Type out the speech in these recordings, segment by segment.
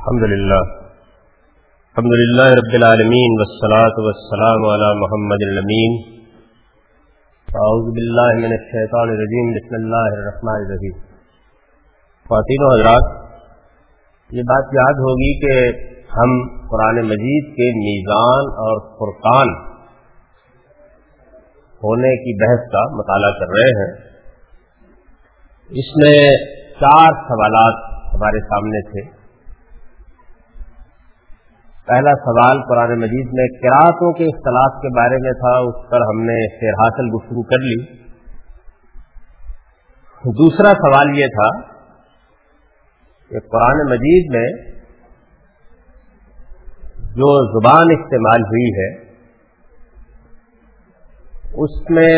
الحمد لله. الحمد لله رب العالمين والصلاة والسلام على محمد الأمين. أعوذ بالله من الشيطان الرجيم. بسم الله الرحمن الرحيم. خواتین و حضرات، یہ بات یاد ہوگی کہ ہم قرآن مجید کے میزان اور فرقان ہونے کی بحث کا مطالعہ کر رہے ہیں۔ اس میں چار سوالات ہمارے سامنے تھے۔ پہلا سوال قرآن مجید میں کراطوں کے اختلاف کے بارے میں تھا، اس پر ہم نے خیر حاصل گفتگو کر لی۔ دوسرا سوال یہ تھا کہ قرآن مجید میں جو زبان استعمال ہوئی ہے، اس میں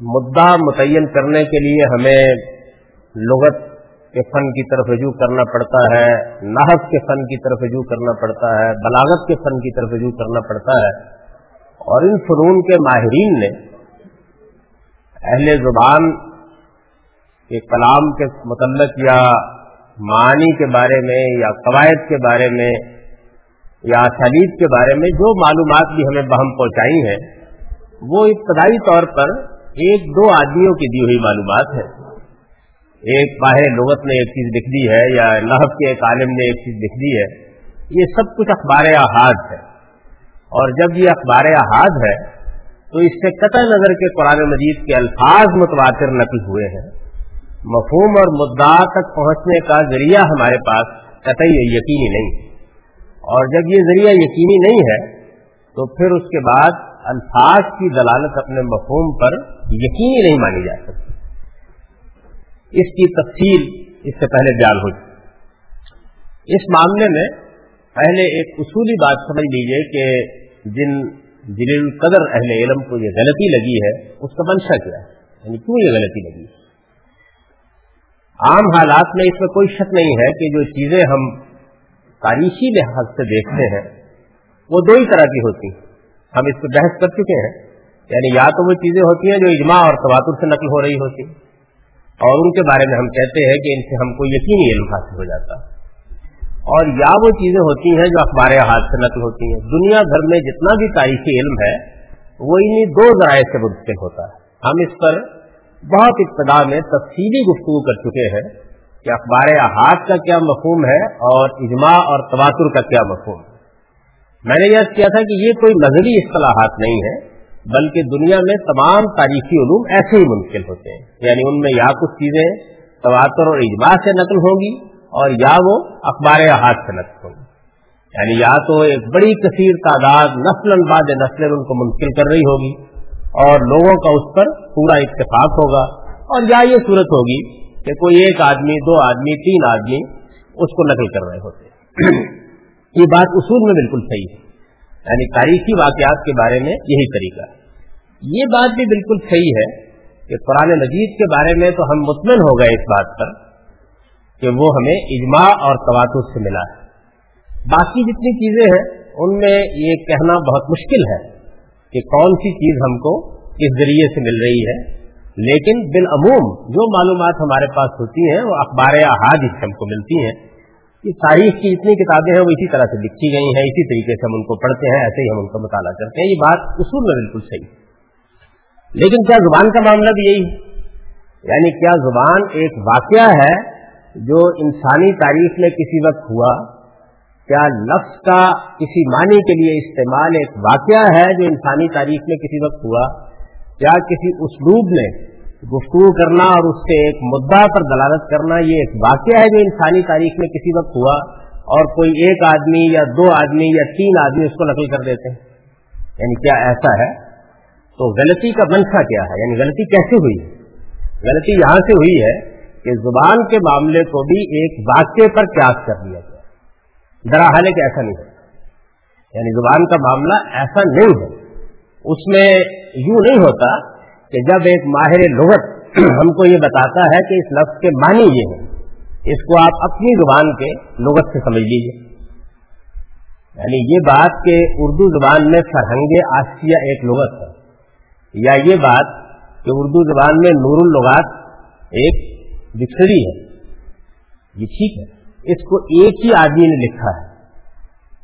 مدعا متعین کرنے کے لیے ہمیں لغت کے فن کی طرف رجوع کرنا پڑتا ہے نحف کے فن کی طرف رجوع کرنا پڑتا ہے، بلاغت کے فن کی طرف رجوع کرنا پڑتا ہے۔ اور ان فنون کے ماہرین نے اہل زبان کے کلام کے متعلق یا معنی کے بارے میں یا قواعد کے بارے میں یا اسالیب کے بارے میں جو معلومات بھی ہمیں بہم پہنچائی ہیں، وہ ابتدائی طور پر ایک دو آدمیوں کی دی ہوئی معلومات ہے ایک باہر لغت نے ایک چیز لکھ دی ہے، یا نحف کے ایک عالم نے ایک چیز لکھ دی ہے، یہ سب کچھ اخبار احاد ہے۔ اور جب یہ اخبار احاد ہے، تو اس سے قطع نظر کے قرآن مجید کے الفاظ متواتر نقل ہوئے ہیں۔ مفہوم اور مدعا تک پہنچنے کا ذریعہ ہمارے پاس قطعی یقینی نہیں۔ اور جب یہ ذریعہ یقینی نہیں ہے، تو پھر اس کے بعد الفاظ کی دلالت اپنے مفہوم پر یقینی نہیں مانی جا سکتی۔ اس کی تفصیل اس سے پہلے بیان ہو چکی اس معاملے میں پہلے ایک اصولی بات سمجھ لیجیے کہ جن جلیل القدر اہل علم کو یہ غلطی لگی ہے، اس کا منشا کیا؟ ہے یعنی کیوں یہ غلطی لگی؟ عام حالات میں اس میں کوئی شک نہیں ہے کہ جو چیزیں ہم تاریخی لحاظ سے دیکھتے ہیں، وہ دو ہی طرح کی ہوتی۔ ہیں ہم اس پہ بحث کر چکے ہیں یعنی یا تو وہ چیزیں ہوتی ہیں جو اجماع اور تواتر سے نقل ہو رہی ہوتی۔ ہیں اور ان کے بارے میں ہم کہتے ہیں کہ ان سے ہم کو یقینی علم حاصل ہو جاتا اور یا وہ چیزیں ہوتی ہیں جو اخبار ہاتھ سے نقل ہوتی ہیں۔ دنیا بھر میں جتنا بھی تاریخی علم ہے، وہ انہیں دو ذرائع سے منتقل ہوتا ہے۔ ہم اس پر بہت ابتدا میں تفصیلی گفتگو کر چکے ہیں کہ اخبار احاط کا کیا مفہوم ہے اور اجماع اور تواتر کا کیا مفہوم ہے۔ میں نے یہ کیا تھا کہ یہ کوئی نظری اصطلاحات نہیں ہے بلکہ دنیا میں تمام تاریخی علوم ایسے ہی ممکن ہوتے ہیں۔ یعنی ان میں یا کچھ چیزیں تواتر اور اجماع سے نقل ہوں گی اور یا وہ اخبار احاط سے نقل ہوں گی یعنی یا تو ایک بڑی کثیر تعداد نسل بعد نسل ان کو منتقل کر رہی ہوگی اور لوگوں کا اس پر پورا اتفاق ہوگا اور یا یہ صورت ہوگی کہ کوئی ایک آدمی، دو آدمی، تین آدمی اس کو نقل کر رہے ہوتے یہ بات اصول میں بالکل صحیح ہے۔ یعنی تاریخی واقعات کے بارے میں یہی طریقہ ہے۔ یہ بات بھی بالکل صحیح ہے کہ قرآن مجید کے بارے میں تو ہم مطمئن ہو گئے اس بات پر کہ وہ ہمیں اجماع اور تواتر سے ملا ہے۔ باقی جتنی چیزیں ہیں، ان میں یہ کہنا بہت مشکل ہے کہ کون سی چیز ہم کو کس ذریعے سے مل رہی ہے۔ لیکن بالعموم جو معلومات ہمارے پاس ہوتی ہیں، وہ اخبار احاد ہم کو ملتی ہیں۔ تاریخ کی جتنی کتابیں ہیں وہ اسی طرح سے لکھی گئی ہیں، اسی طریقے سے ہم ان کو پڑھتے ہیں، ایسے ہی ہم ان کا مطالعہ کرتے ہیں۔ یہ بات اصول میں بالکل صحیح۔ لیکن کیا زبان کا معاملہ بھی یہی؟ یعنی کیا زبان ایک واقعہ ہے جو انسانی تاریخ میں کسی وقت ہوا؟ کیا لفظ کا کسی معنی کے لیے استعمال ایک واقعہ ہے جو انسانی تاریخ میں کسی وقت ہوا؟ کیا کسی اسلوب میں گفتگو کرنا اور اس سے ایک مدعا پر دلالت کرنا، یہ ایک واقعہ ہے جو انسانی تاریخ میں کسی وقت ہوا اور کوئی ایک آدمی یا دو آدمی یا تین آدمی اس کو نقل کر دیتے ہیں۔ یعنی کیا ایسا ہے؟ تو غلطی کا منشا کیا ہے؟ یعنی غلطی کیسے ہوئی؟ غلطی یہاں سے ہوئی ہے کہ زبان کے معاملے کو بھی ایک واقعے پر قیاس کر دیا گیا۔ ذرا حال کہ ایسا نہیں ہے۔ یعنی زبان کا معاملہ ایسا نہیں ہے۔ اس میں یوں نہیں ہوتا کہ جب ایک ماہر لغت ہم کو یہ بتاتا ہے کہ اس لفظ کے معنی یہ ہیں، اس کو آپ اپنی زبان کے لغت سے سمجھ لیجیے یعنی یہ بات کہ اردو زبان میں فرہنگ آسیہ ایک لغت ہے، یا یہ بات کہ اردو زبان میں نور اللغات ایک ڈکشنری ہے۔ یہ ٹھیک ہے، اس کو ایک ہی آدمی نے لکھا ہے،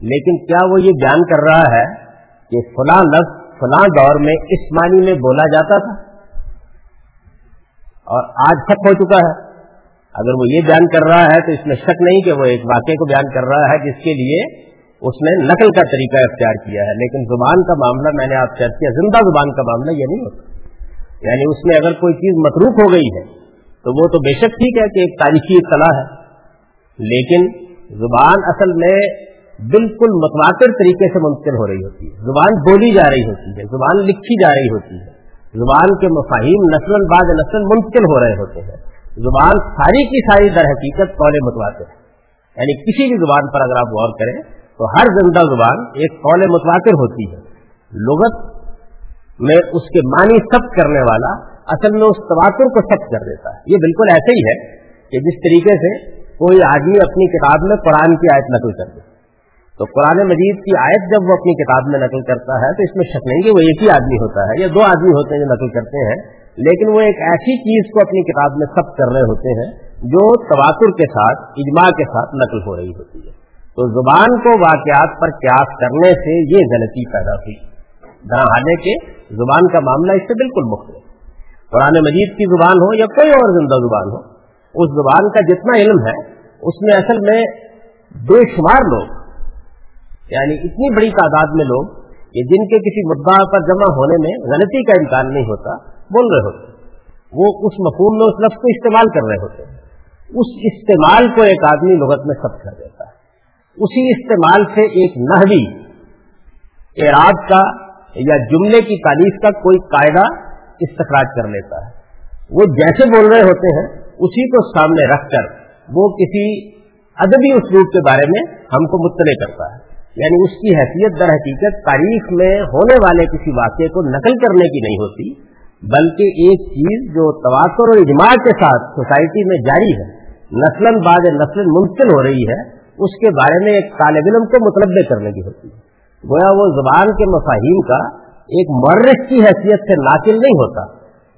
لیکن کیا وہ یہ بیان کر رہا ہے کہ فلاں لفظ فلاں دور میں اس معنی میں بولا جاتا تھا۔ اور آج تک ہو چکا ہے۔ اگر وہ یہ بیان کر رہا ہے تو اس میں شک نہیں کہ وہ ایک واقعے کو بیان کر رہا ہے جس کے لیے اس نے نقل کا طریقہ اختیار کیا ہے۔ لیکن زبان کا معاملہ میں نے آپ سے کیا، زندہ زبان کا معاملہ یہ نہیں ہوتا۔ یعنی اس میں اگر کوئی چیز متروک ہو گئی ہے تو وہ تو بے شک ٹھیک ہے کہ ایک تاریخی اطلاع ہے۔ لیکن زبان اصل میں بالکل متواتر طریقے سے منتقل ہو رہی ہوتی ہے۔ زبان بولی جا رہی ہوتی ہے، زبان لکھی جا رہی ہوتی ہے۔ زبان کے مفاہیم نسل بعد نسل منتقل ہو رہے ہوتے ہیں۔ زبان ساری کی ساری در حقیقت قول متواتر ہے۔ یعنی کسی بھی زبان پر اگر آپ غور کریں تو ہر زندہ زبان ایک قول متواتر ہوتی ہے۔ لغت میں اس کے معنی سب کرنے والا اصل میں اس تواتر کو سب کر دیتا ہے۔ یہ بالکل ایسے ہی ہے کہ جس طریقے سے کوئی آدمی اپنی کتاب میں قرآن کی آیت نقل کر دے۔ تو قرآن مجید کی آیت جب وہ اپنی کتاب میں نقل کرتا ہے تو اس میں شک نہیں کہ وہ ایک ہی آدمی ہوتا ہے یا دو آدمی ہوتے ہیں جو نقل کرتے ہیں، لیکن وہ ایک ایسی چیز کو اپنی کتاب میں سب کر رہے ہوتے ہیں جو تواتر کے ساتھ، اجماع کے ساتھ نقل ہو رہی ہوتی ہے۔ تو زبان کو واقعات پر قیاس کرنے سے یہ غلطی پیدا ہوئی۔ حالے کے زبان کا معاملہ اس سے بالکل مختلف قرآن مجید کی زبان ہو یا کوئی اور زندہ زبان ہو، اس زبان کا جتنا علم ہے، اس میں اصل میں بے شمار لوگ یعنی اتنی بڑی تعداد میں لوگ کہ جن کے کسی مدعا پر جمع ہونے میں غلطی کا امکان نہیں ہوتا، بول رہے ہوتے وہ اس مفہوم میں، اس لفظ کو استعمال کر رہے ہوتے ہیں۔ اس استعمال کو ایک آدمی لغت میں سب کر دیتا ہے۔ اسی استعمال سے ایک نحوی اعراب کا یا جملے کی تعریف کا کوئی قاعدہ استخراج کر لیتا ہے۔ وہ جیسے بول رہے ہوتے ہیں، اسی کو سامنے رکھ کر وہ کسی ادبی اسلوب کے بارے میں ہم کو مطلع کرتا ہے۔ یعنی اس کی حیثیت در حقیقت تاریخ میں ہونے والے کسی واقعے کو نقل کرنے کی نہیں ہوتی، بلکہ ایک چیز جو تواتر اور اجماع کے ساتھ سوسائٹی میں جاری ہے نسل بعد نسل منتقل ہو رہی ہے، اس کے بارے میں ایک طالب علم کو متلبے کرنے کی ہوتی ہے۔ گویا وہ زبان کے مفاہیم کا ایک مرس کی حیثیت سے ناقل نہیں ہوتا،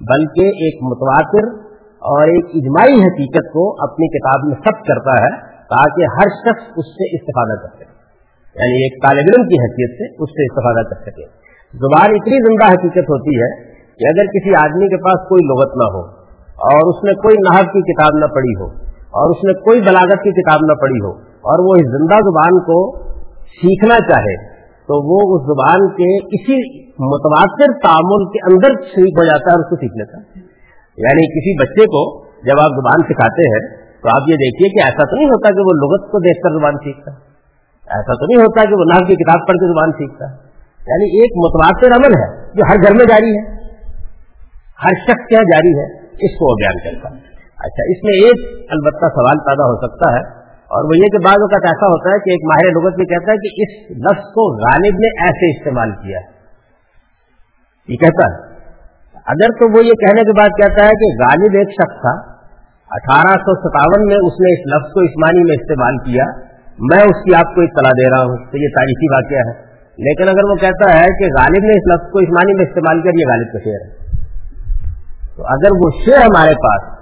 بلکہ ایک متواتر اور ایک اجماعی حقیقت کو اپنی کتاب میں سب کرتا ہے تاکہ ہر شخص اس سے استفادہ کر سکے۔ یعنی ایک طالب علم کی حیثیت سے اس سے استفادہ کر سکے۔ زبان اتنی زندہ حقیقت ہوتی ہے کہ اگر کسی آدمی کے پاس کوئی لغت نہ ہو اور اس نے کوئی نحب کی کتاب نہ پڑھی ہو اور اس نے کوئی بلاغت کی کتاب نہ پڑھی ہو اور وہ اس زندہ زبان کو سیکھنا چاہے تو وہ اس زبان کے کسی متواتر تعامل کے اندر شریک ہو جاتا ہے اور اس کو سیکھ لیتا ہے یعنی کسی بچے کو جب آپ زبان سکھاتے ہیں تو آپ یہ دیکھیے کہ ایسا تو نہیں ہوتا کہ وہ لغت کو دیکھ کر زبان سیکھتا۔ ہے ایسا تو نہیں ہوتا کہ وہ نحب کی کتاب پڑھ کے زبان سیکھتا ہے۔ یعنی ایک متواتر عمل ہے جو ہر گھر میں جاری ہے۔ ہر شخص کیا جاری ہے۔ اس کو وہ بیان کرتا ہے۔ اچھا اس میں ایک البتہ سوال پیدا ہو سکتا ہے۔ اور وہ یہ کہ بعض اوقات ایسا ہوتا ہے کہ ایک ماہر لغت میں کہتا ہے کہ اس لفظ کو غالب نے ایسے استعمال کیا۔ ہے یہ کہتا ہے۔ اگر تو وہ یہ کہنے کے بعد کہتا ہے کہ غالب ایک شخص تھا، اٹھارہ سو ستاون میں اس نے اس لفظ کو اس معنی میں استعمال کیا۔ میں اس کی آپ کو اطلاع دے رہا ہوں تو یہ تاریخی واقعہ ہے۔ لیکن اگر وہ کہتا ہے کہ غالب نے اس لفظ کو اس معنی میں استعمال کیا، یہ غالب کا شعر ہے۔ تو اگر وہ شعر ہمارے پاس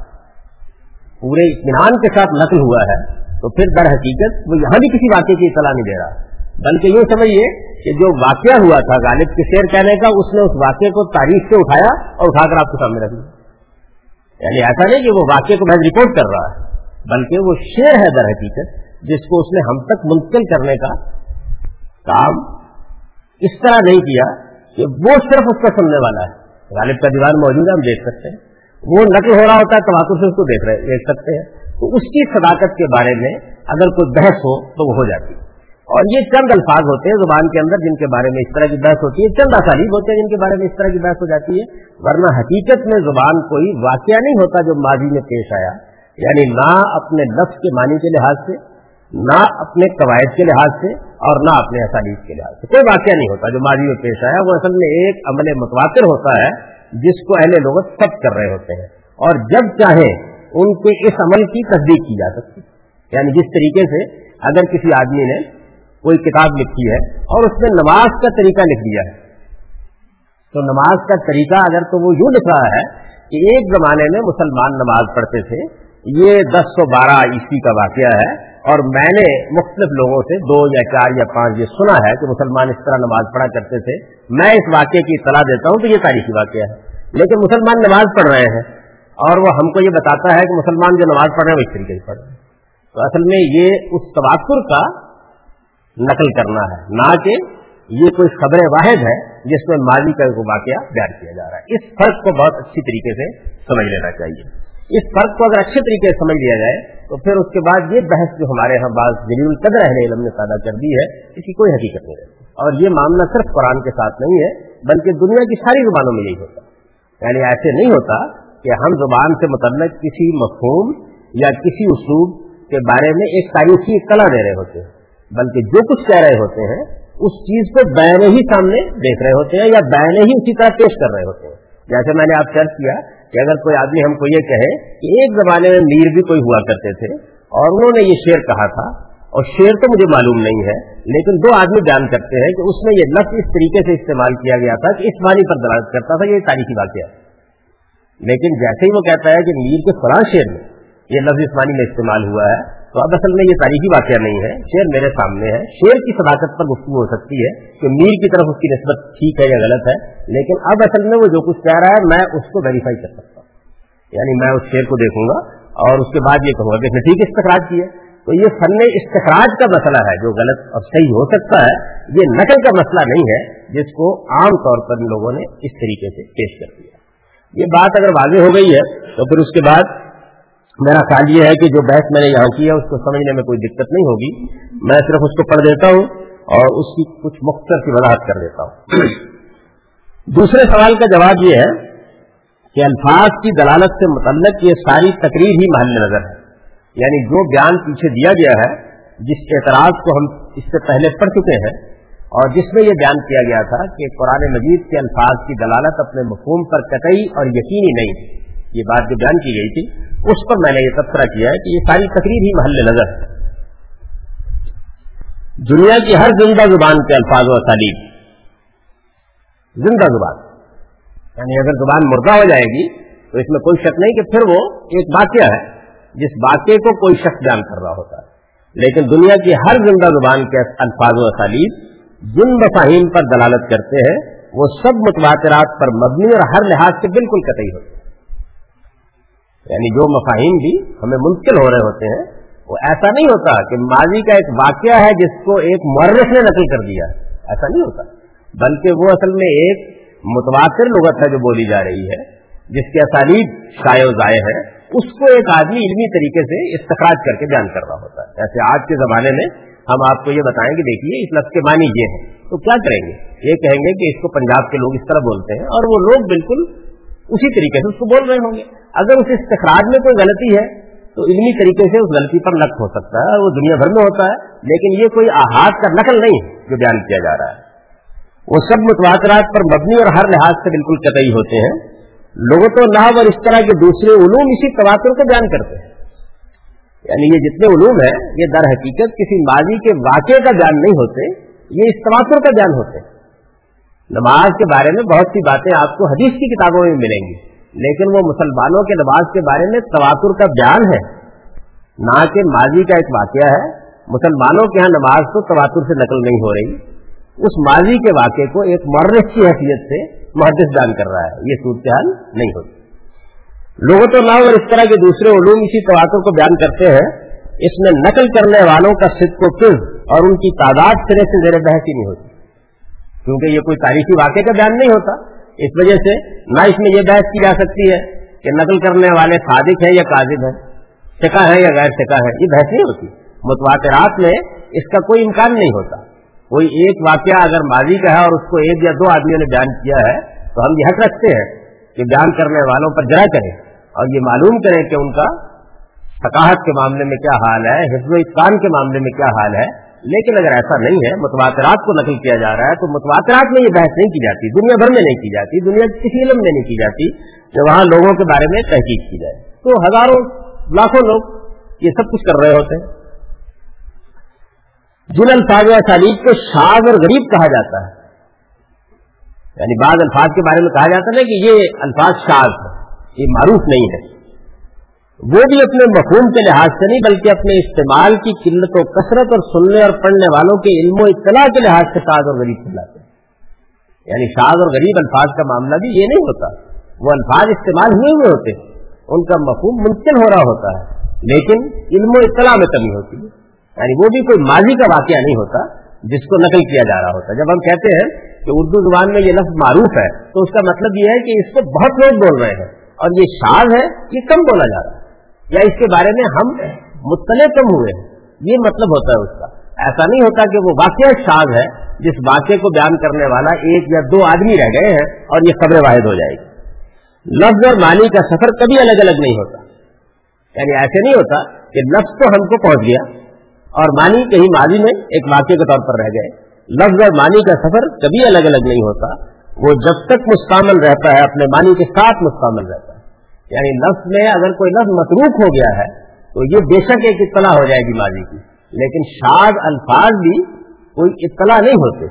پورے اطمینان کے ساتھ نقل ہوا ہے، تو پھر در حقیقت وہ یہاں بھی کسی واقعے کی اطلاع نہیں دے رہا۔ بلکہ یہ سمجھیے کہ جو واقعہ ہوا تھا غالب کے شعر کہنے کا، اس نے اس واقعے کو تاریخ سے اٹھایا اور اٹھا کر آپ کے سامنے رکھ دیا۔ یعنی ایسا نہیں کہ وہ واقعے کو محض رپورٹ کر رہا ہے، بلکہ وہ شعر ہے در حقیقت۔ جس کو اس نے ہم تک منتقل کرنے کا کام اس طرح نہیں کیا کہ وہ صرف اس کا سننے والا ہے۔ غالب کا دیوان موجود ہے، ہم دیکھ سکتے ہیں۔ وہ نقل ہو رہا ہوتا ہے تو سے اس کو دیکھ رہے، دیکھ سکتے ہیں۔ تو اس کی صداقت کے بارے میں اگر کوئی بحث ہو تو وہ ہو جاتی۔ ہے اور یہ چند الفاظ ہوتے ہیں زبان کے اندر جن کے بارے میں اس طرح کی بحث ہوتی ہے، چند اسالیب ہوتے ہیں جن کے بارے میں اس طرح کی بحث ہو جاتی ہے۔ ورنہ حقیقت میں زبان کوئی واقعہ نہیں ہوتا جو ماضی میں پیش آیا۔ یعنی نہ اپنے لفظ کے معنی کے لحاظ سے نہ اپنے قواعد کے لحاظ سے اور نہ اپنے اسالیب کے لحاظ سے۔ کوئی واقعہ نہیں ہوتا جو ماضی میں پیش آیا، وہ اصل میں ایک عمل متواتر ہوتا ہے جس کو اہل لغت سب کر رہے ہوتے ہیں۔ اور جب چاہیں ان کے اس عمل کی تصدیق کی جا سکتی۔ یعنی جس طریقے سے اگر کسی آدمی نے کوئی کتاب لکھی ہے اور اس میں نماز کا طریقہ لکھ دیا ہے، تو نماز کا طریقہ اگر تو وہ یوں لکھ رہا ہے کہ ایک زمانے میں مسلمان نماز پڑھتے تھے، یہ دس سو بارہ عیسوی کا واقعہ ہے۔ اور میں نے مختلف لوگوں سے دو یا چار یا پانچ یہ سنا ہے کہ مسلمان اس طرح نماز پڑھا کرتے تھے۔ میں اس واقعے کی اطلاع دیتا ہوں تو یہ تاریخی واقعہ ہے۔ لیکن مسلمان نماز پڑھ رہے ہیں اور وہ ہم کو یہ بتاتا ہے کہ مسلمان جو نماز پڑھ رہے ہیں وہ اس طریقے سے پڑھ رہے ہیں۔ تو اصل میں یہ اس تواتر کا نقل کرنا ہے۔ نہ کہ یہ کوئی خبر واحد ہے جس میں ماضی کا واقعہ بیان کیا جا رہا ہے۔ اس فرق کو بہت اچھی طریقے سے سمجھ لینا چاہیے۔ اس فرق کو اگر اچھے طریقے سے سمجھ لیا جائے تو پھر اس کے بعد یہ بحث جو ہمارے یہاں بعض جلیل القدر اہل علم نے پیدا کر دی ہے اس کی کوئی حقیقت نہیں رہتی اور یہ معاملہ صرف قرآن کے ساتھ نہیں ہے، بلکہ دنیا کی ساری زبانوں میں یہی ہوتا ہے۔ یعنی ایسے نہیں ہوتا کہ ہم زبان سے متعلق کسی مفہوم یا کسی اصول کے بارے میں ایک تاریخی اطلاع دے رہے ہوتے ہیں، بلکہ جو کچھ کہہ رہے ہوتے ہیں، اس چیز کو بینے ہی سامنے دیکھ رہے ہوتے ہیں یا بینے ہی اسی طرح پیش کر رہے ہوتے ہیں۔ جیسے میں نے آپ چرچ کیا کہ اگر کوئی آدمی ہم کو یہ کہے کہ ایک زمانے میں میر بھی کوئی ہوا کرتے تھے اور انہوں نے یہ شعر کہا تھا، اور شعر تو مجھے معلوم نہیں ہے، لیکن دو آدمی بیان کرتے ہیں کہ اس میں یہ لفظ اس طریقے سے استعمال کیا گیا تھا کہ اس معنی پر دلالت کرتا تھا، یہ تاریخی واقعہ۔ لیکن جیسے ہی وہ کہتا ہے کہ میر کے فلاں شعر میں یہ لفظ اس معنی میں استعمال ہوا ہے تو اب اصل میں یہ تاریخی واقعہ نہیں ہے، شعر میرے سامنے ہے۔ شعر کی صداقت پر گفتگو ہو سکتی ہے کہ میر کی طرف اس کی نسبت ٹھیک ہے یا غلط ہے، لیکن اب اصل میں وہ جو کچھ کہہ رہا ہے، میں اس کو ویریفائی کر سکتا ہوں۔ یعنی میں اس شعر کو دیکھوں گا اور اس کے بعد یہ کہوں گا کہ اس نے ٹھیک استخراج کی ہے تو یہ فن استخراج کا مسئلہ ہے، جو غلط اور صحیح ہو سکتا ہے، یہ نقل کا مسئلہ نہیں ہے، جس کو عام طور پر لوگوں نے اس طریقے سے پیش کر دیا۔ یہ بات اگر واضح ہو گئی ہے، تو پھر اس کے بعد میرا خیال یہ ہے کہ جو بحث میں نے یہاں کی ہے، اس کو سمجھنے میں کوئی دقت نہیں ہوگی۔ میں صرف اس کو پڑھ دیتا ہوں اور اس کی کچھ مختصر کی وضاحت کر دیتا ہوں۔ دوسرے سوال کا جواب یہ ہے کہ الفاظ کی دلالت سے متعلق یہ ساری تقریر ہی محل نظر ہے۔ یعنی جو بیان پیچھے دیا گیا ہے، جس اعتراض کو ہم اس سے پہلے پڑھ چکے ہیں، اور جس میں یہ بیان کیا گیا تھا کہ قرآن مجید کے الفاظ کی دلالت اپنے مفہوم پر قطعی اور یقینی نہیں تھی۔ یہ بات جو بیان کی گئی تھی اس پر میں نے یہ تبصرہ کیا ہے کہ یہ ساری تقریر ہی محل نظر ہے۔ دنیا کی ہر زندہ زبان کے الفاظ و تعلیم زندہ زبان۔ یعنی اگر زبان مردہ ہو جائے گی، تو اس میں کوئی شک نہیں کہ پھر وہ ایک واقعہ ہے، جس واقعے کو کوئی شخص بیان کر رہا ہوتا ہے۔ لیکن دنیا کی ہر زندہ زبان کے الفاظ و تعلیم جن مفاہیم پر دلالت کرتے ہیں، وہ سب متواترات پر مبنی اور ہر لحاظ سے بالکل قطعی ہوتے ہیں۔ یعنی جو مفاہیم بھی ہمیں منتقل ہو رہے ہوتے ہیں، وہ ایسا نہیں ہوتا کہ ماضی کا ایک واقعہ ہے جس کو ایک مرس نے نقل کر دیا ایسا نہیں ہوتا۔ بلکہ وہ اصل میں ایک متواتر لغت ہے جو بولی جا رہی ہے، جس کے اسالیب شائع و ضائع ہے اس کو ایک آدمی علمی طریقے سے استخراج کر کے بیان کر رہا ہوتا ہے۔ جیسے آج کے زمانے میں ہم آپ کو یہ بتائیں گے دیکھیے، اس لفظ کے معنی یہ ہے تو کیا کریں گے؟ یہ کہیں گے کہ اس کو پنجاب کے لوگ اس طرح بولتے ہیں اور وہ لوگ بالکل اسی طریقے سے اس کو بول رہے ہوں گے۔ اگر اس استخراج میں کوئی غلطی ہے، تو علمی طریقے سے اس غلطی پر نقل ہو سکتا ہے، وہ دنیا بھر میں ہوتا ہے، لیکن یہ کوئی احاط کا نقل نہیں ہے جو بیان کیا جا رہا ہے۔ وہ سب متواترات پر مبنی اور ہر لحاظ سے بالکل قطعی ہوتے ہیں۔ لوگوں تو نہ اور اس طرح کے دوسرے علوم اسی تواتر کو بیان کرتے ہیں۔ یعنی یہ جتنے علوم ہیں، یہ در حقیقت کسی ماضی کے واقعے کا بیان نہیں ہوتے، یہ اس تواتر کا بیان ہوتے ہیں۔ نماز کے بارے میں بہت سی باتیں آپ کو حدیث کی کتابوں میں ملیں گی، لیکن وہ مسلمانوں کے نماز کے بارے میں تواتر کا بیان ہے۔ نہ کہ ماضی کا ایک واقعہ ہے، مسلمانوں کے ہاں نماز تو تواتر سے نقل نہیں ہو رہی۔ اس ماضی کے واقعے کو ایک مرس کی حیثیت سے محدث بیان کر رہا ہے، یہ صورتحال نہیں ہوتی لوگوں تو نہ اور اس طرح کے دوسرے علوم اسی تواتر کو بیان کرتے ہیں، اس میں نقل کرنے والوں کا صدق و فض اور ان کی تعداد سرے سے زیر بحث ہی نہیں ہوتی۔ کیونکہ یہ کوئی تاریخی واقعے کا بیان نہیں ہوتا۔ اس وجہ سے نہ اس میں یہ بحث کی جا سکتی ہے کہ نقل کرنے والے صادق ہیں یا قاضب ہیں۔ سکا ہے یا غیر سکا ہے یہ بحث نہیں ہوتی۔ متواترات میں اس کا کوئی امکان نہیں ہوتا۔ کوئی ایک واقعہ اگر ماضی کا ہے اور اس کو ایک یا دو آدمیوں نے بیان کیا ہے، تو ہم یہ حق رکھتے ہیں کہ بیان کرنے والوں پر جرا کریں اور یہ معلوم کریں کہ ان کا ثقافت کے معاملے میں کیا حال ہے، حفظ و اتقان کے معاملے میں کیا حال ہے۔ لیکن اگر ایسا نہیں ہے، متواترات کو نقل کیا جا رہا ہے، تو متواترات میں یہ بحث نہیں کی جاتی، دنیا بھر میں نہیں کی جاتی، دنیا کسی علم میں نہیں کی جاتی کہ وہاں لوگوں کے بارے میں تحقیق کی جائے۔ تو ہزاروں، لاکھوں لوگ یہ سب کچھ کر رہے ہوتے ہیں۔ جن الفاظ و اسالیب کو شاز اور غریب کہا جاتا ہے۔ یعنی بعض الفاظ کے بارے میں کہا جاتا ہے کہ یہ الفاظ شاز ہے یہ معروف نہیں ہے۔ وہ بھی اپنے مفہوم کے لحاظ سے نہیں، بلکہ اپنے استعمال کی قلت و کثرت اور سننے اور پڑھنے والوں کے علم و اطلاع کے لحاظ سے ساز اور غریب کھلاتے ہیں۔ یعنی ساز اور غریب الفاظ کا معاملہ بھی یہ نہیں ہوتا۔ وہ الفاظ استعمال ہوئے ہوئے ہوتے۔ ہیں ان کا مفہوم ممکن ہو رہا ہوتا ہے، لیکن علم و اطلاع میں کمی ہوتی ہے۔ یعنی وہ بھی کوئی ماضی کا واقعہ نہیں ہوتا جس کو نقل کیا جا رہا ہوتا۔ ہے جب ہم کہتے ہیں کہ اردو زبان میں یہ لفظ معروف ہے، تو اس کا مطلب یہ ہے کہ اس کو بہت لوگ بول رہے ہیں اور یہ شاز ہے، یہ کم بولا جا رہا ہے۔ یا اس کے بارے میں ہم مطلع کم ہوئے ہیں۔ یہ مطلب ہوتا ہے اس کا۔ ایسا نہیں ہوتا کہ وہ واقعہ شاز ہے، جس واقعے کو بیان کرنے والا ایک یا دو آدمی رہ گئے ہیں اور یہ خبریں واحد ہو جائے گی۔ لفظ اور معنی کا سفر کبھی الگ الگ نہیں ہوتا۔ یعنی ایسے نہیں ہوتا کہ لفظ تو ہم کو پہنچ گیا اور مانی کہیں ماضی میں ایک واقعے کے طور پر رہ گئے۔ لفظ اور مانی کا سفر کبھی الگ الگ نہیں ہوتا۔ وہ جب تک مستعمل رہتا ہے، اپنے مانی کے ساتھ مستعمل رہتا ہے۔ یعنی لفظ میں اگر کوئی لفظ متروک ہو گیا ہے تو یہ بے شک ایک اطلاع ہو جائے گی ماضی کی۔ لیکن شاد الفاظ بھی کوئی اطلاع نہیں ہوتے۔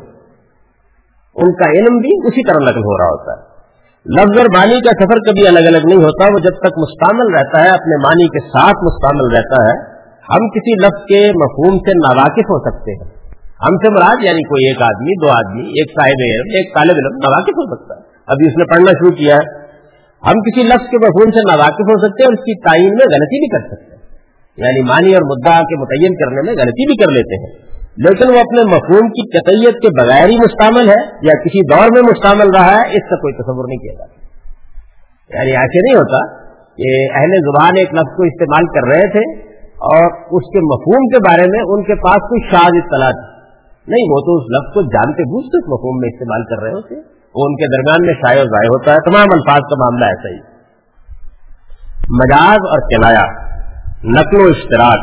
ان کا علم بھی اسی طرح نقل ہو رہا ہوتا ہے۔ لفظ اور بانی کا سفر کبھی الگ الگ نہیں ہوتا، وہ جب تک مستعمل رہتا ہے، اپنے معنی کے ساتھ مستعمل رہتا ہے، ہم کسی لفظ کے مفہوم سے ناواقف ہو سکتے ہیں۔ ہم سے مراد یعنی کوئی ایک آدمی، دو آدمی، ایک صاحب علم، ایک طالب علم ناواقف ہو سکتا ہے۔ ابھی اس نے پڑھنا شروع کیا ہے۔ ہم کسی لفظ کے مفہوم سے ناواقف ہو سکتے ہیں اور اس کی تعین میں غلطی بھی کر سکتے ہیں۔ یعنی معنی اور مدعا کے متعین کرنے میں غلطی بھی کر لیتے ہیں۔ لیکن وہ اپنے مفہوم کی قطعیت کے بغیر ہی مستعمل ہے یا کسی دور میں مستعمل رہا ہے، اس کا کوئی تصور نہیں کیا جاتا۔ یعنی ایسے نہیں ہوتا کہ اہل زبان ایک لفظ کو استعمال کر رہے تھے اور اس کے مفہوم کے بارے میں ان کے پاس کوئی شاد اطلاع تھی نہیں، وہ تو اس لفظ کو جانتے بوجھتے اس مفہوم میں استعمال کر رہے ہوتے وہ ان کے درمیان میں شائع و ضائع ہوتا ہے۔ تمام الفاظ کا معاملہ ایسا ہی۔ مجاز اور کنایا، نقل و اشتراک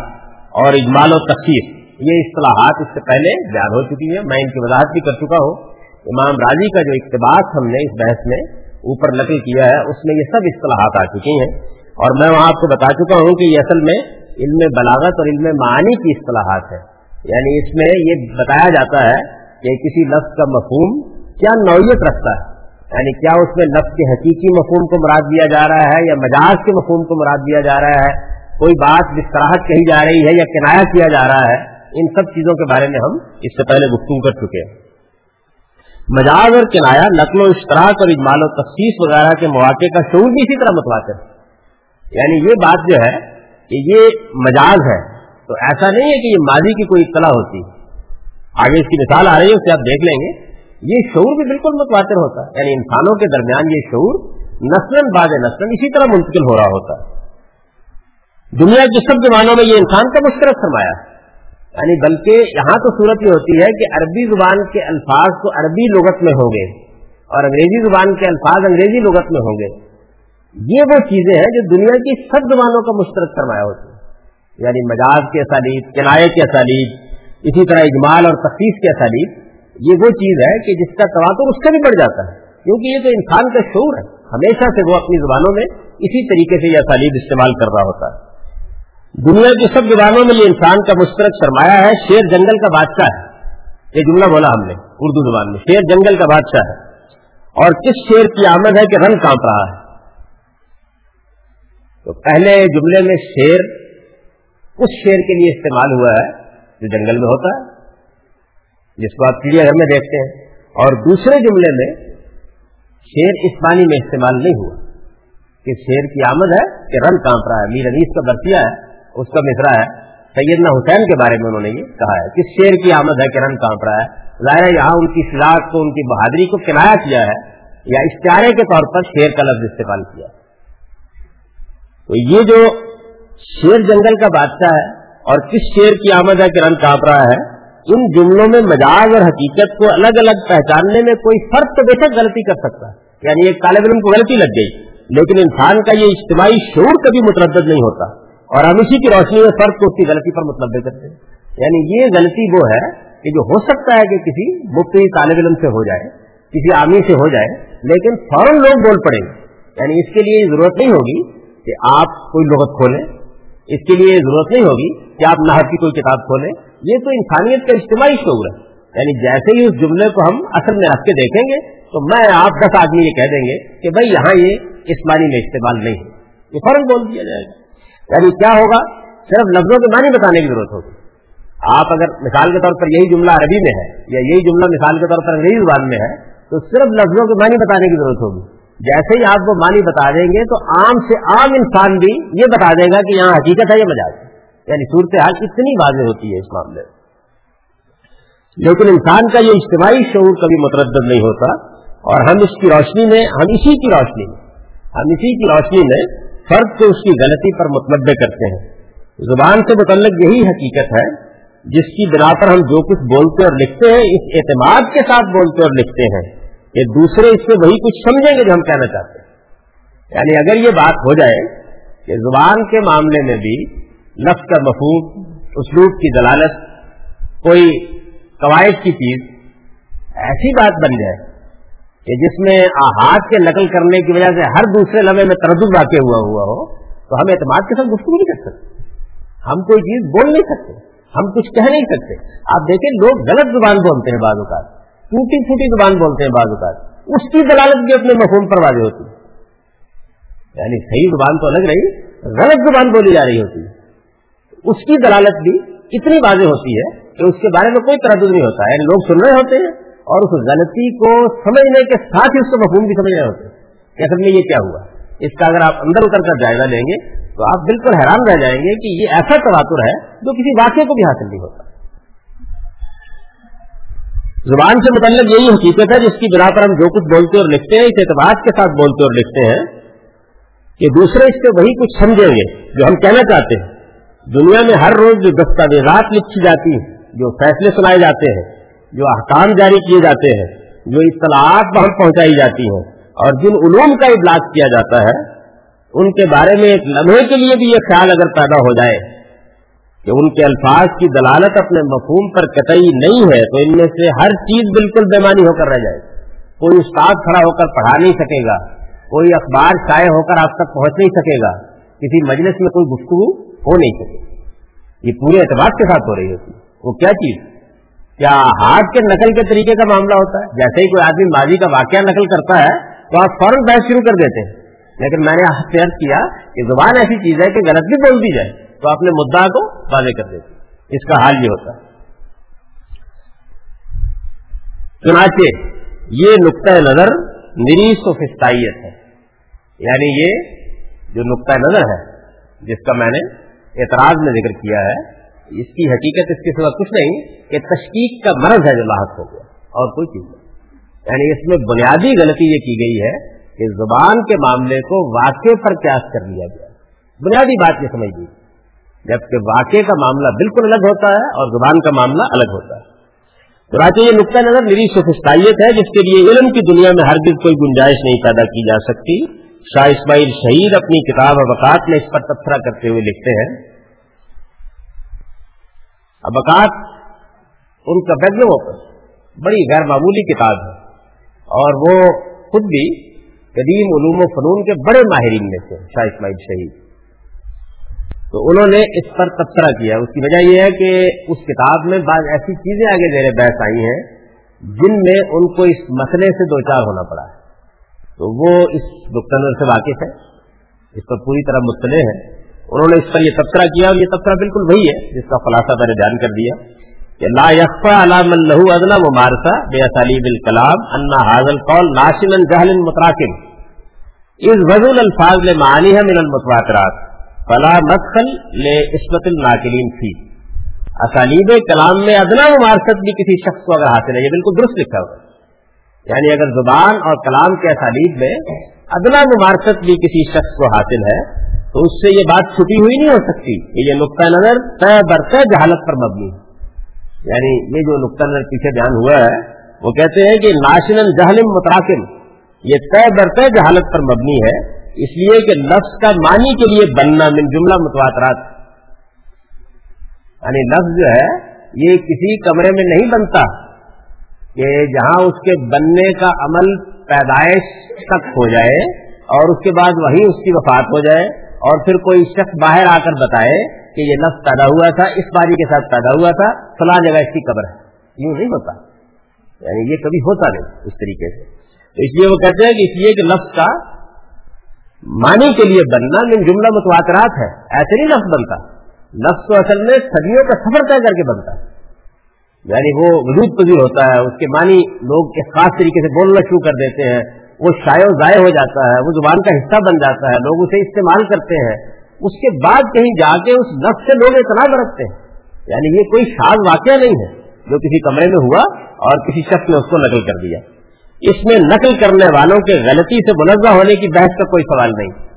اور اجمال و تقسیف یہ اصطلاحات اس سے پہلے بیان ہو چکی ہیں۔ میں ان کی وضاحت بھی کر چکا ہوں۔ امام راضی کا جو اقتباس ہم نے اس بحث میں اوپر نقل کیا ہے، اس میں یہ سب اصطلاحات آ چکی ہیں۔ اور میں وہاں آپ کو بتا چکا ہوں کہ یہ اصل میں علم بلاغت اور علم معنی کی اصطلاحات ہے یعنی اس میں یہ بتایا جاتا ہے کہ کسی لفظ کا مفہوم کیا نوعیت رکھتا ہے؟ یعنی کیا اس میں لفظ کے حقیقی مفہوم کو مراد دیا جا رہا ہے یا مجاز کے مفہوم کو مراد دیا جا رہا ہے؟ کوئی بات بستراہٹ کہی جا رہی ہے یا کنایا کیا جا رہا ہے؟ ان سب چیزوں کے بارے میں ہم اس سے پہلے گفتگو کر چکے ہیں۔ مجاز اور کنایا نقل و اشتراک اور اجمال و تفصیص وغیرہ کے مواقع کا شعور بھی اسی طرح متواتر ہے۔ یعنی یہ بات جو ہے کہ یہ مجاز ہے۔ تو ایسا نہیں ہے کہ یہ ماضی کی کوئی اطلاع ہوتی۔ آگے اس کی مثال آ رہی ہے، اسے آپ دیکھ لیں گے۔ یہ شعور بھی بالکل متواتر ہوتا ہے۔ یعنی انسانوں کے درمیان یہ شعور نسل باز نسل اسی طرح منتقل ہو رہا ہوتا ہے۔ دنیا کے سب زبانوں میں یہ انسان کا مشترک سرمایہ یعنی بلکہ یہاں تو صورت یہ ہوتی ہے کہ عربی زبان کے الفاظ تو عربی لغت میں ہوں گے اور انگریزی زبان کے الفاظ انگریزی لغت میں ہوں گے۔ یہ وہ چیزیں ہیں جو دنیا کی سب زبانوں کا مشترک سرمایہ ہوتی ہے یعنی مجاز کے اسالیب، کنائے کے اسالیب، اسی طرح اجمال اور تخصیص کے اسالیب۔ یہ وہ چیز ہے کہ جس کا تواتر اس سے بھی بڑھ جاتا ہے، کیونکہ یہ تو انسان کا شعور ہے۔ ہمیشہ سے وہ اپنی زبانوں میں اسی طریقے سے یہ اسالیب استعمال کر رہا ہوتا ہے۔ دنیا کی سب زبانوں میں یہ انسان کا مشترک سرمایہ ہے، شیر جنگل کا بادشاہ ہے۔ یہ جملہ بولا ہم نے اردو زبان میں، شیر جنگل کا بادشاہ ہے۔ اور کس شیر کی آمد ہے کہ رن کانپ رہا ہے؟ تو پہلے جملے میں شیر، اس شیر کے لیے استعمال ہوا ہے جو جنگل میں ہوتا ہے۔ جس کو آپ چڑیا گھر میں دیکھتے ہیں۔ اور دوسرے جملے میں شیر اس پانی میں استعمال نہیں ہوا کہ شیر کی آمد ہے کہ رن کانپ رہا ہے، میر انیس کا برسیہ ہے، اس کا مصرا ہے۔ سیدنا حسین کے بارے میں انہوں نے یہ کہا ہے کہ شیر کی آمد ہے کہ رن کانپ رہا ہے۔ ظاہر یہاں ان کی شراک کو، ان کی بہادری کو کنایا کیا ہے یا اشتہارے کے طور پر شیر کا لفظ استعمال کیا تو یہ جو شیر جنگل کا بادشاہ ہے اور کس شیر کی آمد ہے کہ رن کانپ رہا ہے ان جملوں میں مجاز اور حقیقت کو الگ الگ پہچاننے میں کوئی فرق تو بے شک غلطی کر سکتا ہے۔ یعنی ایک طالب علم کو غلطی لگ گئی، لیکن انسان کا یہ اجتماعی شعور کبھی متردد نہیں ہوتا۔ اور ہم اسی کی روشنی میں فرق کو اس کی غلطی پر متنوع کرتے ہیں۔ یعنی یہ غلطی وہ ہے کہ جو ہو سکتا ہے کہ کسی مفتی طالب علم سے ہو جائے، کسی عامی سے ہو جائے، لیکن فوراً لوگ بول پڑیں۔ گے یعنی اس کے لیے ضرورت نہیں ہوگی کہ آپ کوئی لغت کھولیں۔ اس کے لیے ضرورت نہیں ہوگی کہ آپ نہر کی کوئی کتاب کھولیں۔ یہ تو انسانیت کا اجتماعی شعور ہے۔ یعنی جیسے ہی اس جملے کو ہم اصل میں رکھ کے دیکھیں گے تو میں آپ دس آدمی یہ کہہ دیں گے کہ بھائی یہاں یہ اس معنی میں استعمال نہیں ہے۔ یہ فوراً بول دیا جائے گا۔ یعنی کیا ہوگا؟ صرف لفظوں کے معنی بتانے کی ضرورت ہوگی۔ آپ اگر مثال کے طور پر یہی جملہ عربی میں ہے یا یہی جملہ مثال کے طور پر انگریزی زبان میں ہے تو صرف لفظوں کے معنی بتانے کی ضرورت ہوگی۔ جیسے ہی آپ کو معنی بتا دیں گے تو عام سے عام انسان بھی یہ بتا دے گا کہ یہاں حقیقت ہے یہ مجاز یعنی صورتحال اتنی واضح ہوتی ہے اس معاملے میں۔ لیکن انسان کا یہ اجتماعی شعور کبھی متردد نہیں ہوتا اور ہم اس کی روشنی میں، ہم اسی کی روشنی میں، ہم اسی کی روشنی میں فرد کو اس کی غلطی پر متبع کرتے ہیں۔ زبان سے متعلق یہی حقیقت ہے، جس کی بنا پر ہم جو کچھ بولتے اور لکھتے ہیں، اس اعتماد کے ساتھ بولتے اور لکھتے ہیں۔ کہ دوسرے اس سے وہی کچھ سمجھیں گے جو ہم کہنا چاہتے ہیں۔ یعنی اگر یہ بات ہو جائے کہ زبان کے معاملے میں بھی لفظ کا مفہوم، اسلوب کی دلالت، کوئی قواعد کی چیز، ایسی بات بن جائے کہ جس میں ہاتھ کے نقل کرنے کی وجہ سے ہر دوسرے لمحے میں تردد واقع ہوا ہوا ہو، تو ہم اعتماد کے ساتھ گفتگو نہیں کر سکتے۔ ہم کوئی چیز بول نہیں سکتے، ہم کچھ کہہ نہیں سکتے۔ آپ دیکھیں، لوگ غلط زبان بولتے ہیں بعض اوقات۔ ٹوٹی پھوٹی زبان بولتے ہیں بعض اوقات۔ اس کی دلالت بھی اپنے مفہوم پر واضح ہوتی ہے۔ یعنی صحیح زبان تو الگ رہی، غلط زبان بولی جا رہی ہوتی۔ ہے اس کی دلالت بھی اتنی واضح ہوتی ہے کہ اس کے بارے میں کوئی تردد نہیں ہوتا۔ یعنی لوگ سن رہے ہوتے ہیں اور اس غلطی کو سمجھنے کے ساتھ ہی اس کو مفہوم بھی سمجھ رہے ہوتے کہ اصل میں یہ کیا ہوا؟ اس کا اگر آپ اندر اتر کر جائزہ لیں گے تو آپ بالکل حیران رہ جائیں گے کہ یہ ایسا تواتر ہے جو کسی واقعے کو بھی حاصل نہیں ہوتا۔ زبان سے متعلق یہی حقیقت ہے جس کی بنا پر ہم جو کچھ بولتے اور لکھتے ہیں، اس اعتبار کے ساتھ بولتے اور لکھتے ہیں کہ دوسرے اس سے وہی کچھ سمجھیں گے جو ہم کہنا چاہتے ہیں۔ دنیا میں ہر روز جو دستاویزات لکھی جاتی ہیں، جو فیصلے سنائے جاتے ہیں، جو احکام جاری کیے جاتے ہیں، جو اطلاعات وہاں پہنچائی جاتی ہیں اور جن علوم کا ابلاغ کیا جاتا ہے، ان کے بارے میں ایک لمحے کے لیے بھی یہ خیال اگر پیدا ہو جائے کہ ان کے الفاظ کی دلالت اپنے مفہوم پر قطعی نہیں ہے، تو ان میں سے ہر چیز بالکل بےمانی ہو کر رہ جائے کوئی استاد کھڑا ہو کر پڑھا نہیں سکے گا، کوئی اخبار شائع ہو کر آپ تک پہنچ نہیں سکے گا، کسی مجلس میں کوئی گفتگو ہو نہیں سکے۔ یہ پورے اعتبار کے ساتھ ہو رہی ہوتی وہ کیا چیز؟ کیا ہاتھ کے نقل کے طریقے کا معاملہ ہوتا ہے؟ جیسے ہی کوئی آدمی ماضی کا واقعہ نقل کرتا ہے، تو آپ فوراً بحث شروع کر دیتے ہیں۔ لیکن میں نے آپ کیا کہ زبان ایسی چیز ہے کہ غلط بھی بول دی جائے۔ تو آپ نے مدعا کو واضح کر دیتے اس کا حال یہ ہوتا ہے۔ چنانچہ یہ نقطۂ نظر نریس و ہے۔ یعنی یہ جو نقطۂ نظر ہے، جس کا میں نے اعتراض میں ذکر کیا ہے، اس کی حقیقت اس کے سوا کچھ نہیں کہ تشکیق کا مرض ہے جو لاحق ہو گیا، اور کوئی چیز نہیں۔ یعنی اس میں بنیادی غلطی یہ کی گئی ہے کہ زبان کے معاملے کو واقع پر قیاس کر لیا گیا۔ بنیادی بات یہ سمجھ لیجیے جبکہ واقع کا معاملہ بالکل الگ ہوتا ہے اور زبان کا معاملہ الگ ہوتا ہے۔ تو یہ نقطۂ نظر میری سفستائیت ہے، جس کے لیے علم کی دنیا میں ہر کوئی گنجائش نہیں پیدا کی جا سکتی۔ شاہ اسماعیل شہید اپنی کتاب اوقات میں اس پر تبصرہ کرتے ہوئے لکھتے ہیں۔ ابکات ان کا بیگم اوپر بڑی غیر معمولی کتاب ہے۔ اور وہ خود بھی قدیم علوم و فنون کے بڑے ماہرین میں تھے شاہ اسماعیل شہید۔ تو انہوں نے اس پر تبصرہ کیا۔ اس کی وجہ یہ ہے کہ اس کتاب میں بعض ایسی چیزیں آگے زیر بحث آئی ہیں جن میں ان کو اس مسئلے سے دو چار ہونا پڑا۔ ہے تو وہ اس نقطۂ سے واقف ہے اس پر پوری طرح مطلع ہے انہوں نے اس پر یہ تبصرہ کیا اور یہ تبصرہ بالکل وہی ہے جس کا خلاصہ میں نے بیان کر دیا کہ لا یقفا علام اللہ ادنا ممارسا بے اسالیب الکلام انا حاضل قول ناشن الجہل متراکم اس وزول الفاظ لے معانی ہے من المتواترات۔ فلا مدخل لے عصمت الناکلین تھی اسالیب کلام میں ادنا ممارست بھی کسی شخص کو اگر حاصل ہے، یہ بالکل درست لکھا ہوا یعنی اگر زبان اور کلام کے اسالیب میں ادنا ممارست بھی کسی شخص کو حاصل ہے، تو اس سے یہ بات چھپی ہوئی نہیں ہو سکتی۔ کہ یہ نقطۂ نظر طے برطے جہالت پر مبنی یعنی یہ جو نقطۂ نظر پیچھے بیان ہوا ہے، وہ کہتے ہیں کہ ناشنل جہلم متراکم۔ یہ طے برطے جہالت پر مبنی ہے۔ اس لیے کہ لفظ کا معنی کے لیے بننا من جملہ متواترات۔ یعنی لفظ جو ہے، یہ کسی کمرے میں نہیں بنتا کہ جہاں اس کے بننے کا عمل پیدائش تک ہو جائے اور اس کے بعد وہی اس کی وفات ہو جائے اور پھر کوئی شخص باہر آ کر بتائے کہ یہ لفظ پیدا ہوا تھا، اس باری کے ساتھ پیدا ہوا تھا، فلاں جگہ اس کی قبر ہے۔ یوں نہیں ہوتا۔ یعنی یہ کبھی ہوتا نہیں اس طریقے سے۔ تو اس لیے وہ کہتے ہیں کہ اس لیے کہ لفظ کا مانی کے لیے بننا من جملہ متواترات ہے۔ ایسے نہیں لفظ بنتا۔ لفظ تو اصل میں صدیوں کا سفر طے کر کے بنتا۔ ہے یعنی وہ وجود پذیر ہوتا ہے، اس کے معنی لوگ ایک خاص طریقے سے بولنا شروع کر دیتے ہیں۔ وہ شائع و ضائع ہو جاتا ہے، وہ زبان کا حصہ بن جاتا ہے، لوگ اسے استعمال کرتے ہیں۔ اس کے بعد کہیں جا کے اس لفظ سے لوگ اتنا برتتے ہیں۔ یعنی یہ کوئی شاد واقعہ نہیں ہے جو کسی کمرے میں ہوا اور کسی شخص نے اس کو نقل کر دیا۔ اس میں نقل کرنے والوں کے غلطی سے منزہ ہونے کی بحث کا کوئی سوال نہیں۔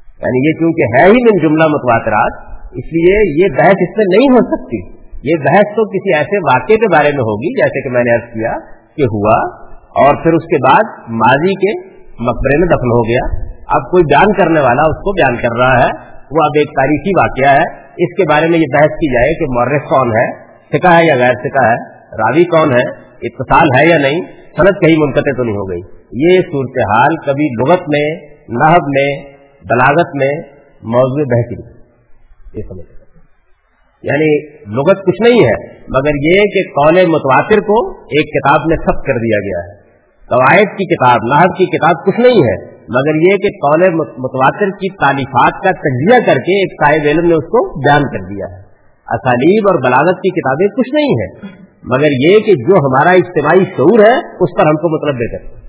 یعنی یہ کیونکہ ہے ہی من جملہ متواترات، اس لیے یہ بحث اس میں نہیں ہو سکتی۔ یہ بحث تو کسی ایسے واقعے کے بارے میں ہوگی، جیسے کہ میں نے ارض کیا کہ ہوا اور پھر اس کے بعد ماضی کے مقبرے میں دفن ہو گیا۔ اب کوئی بیان کرنے والا اس کو بیان کر رہا ہے۔ وہ اب ایک تاریخی واقعہ ہے۔ اس کے بارے میں یہ بحث کی جائے کہ مورخ کون ہے سکا ہے یا غیر سکا ہے، راوی کون ہے اتصال ہے یا نہیں صنعت کہیں منقطع تو نہیں ہو گئی۔ یہ صورتحال کبھی لغت میں نحب میں، بلاغت میں موضوع بہتری۔ یہ سمجھ یعنی لغت کچھ نہیں ہے، مگر یہ کہ قول متواتر کو ایک کتاب میں سب کر دیا گیا ہے۔ قواعد کی کتاب نحب کی کتاب کچھ نہیں ہے، مگر یہ کہ قول متواتر کی تعلیفات کا تجزیہ کر کے ایک صاحب علم نے اس کو بیان کر دیا ہے۔ اسالیب اور بلاغت کی کتابیں کچھ نہیں ہے مگر یہ کہ جو ہمارا اجتماعی شعور ہے، اس پر ہم کو مطلب دے کرتے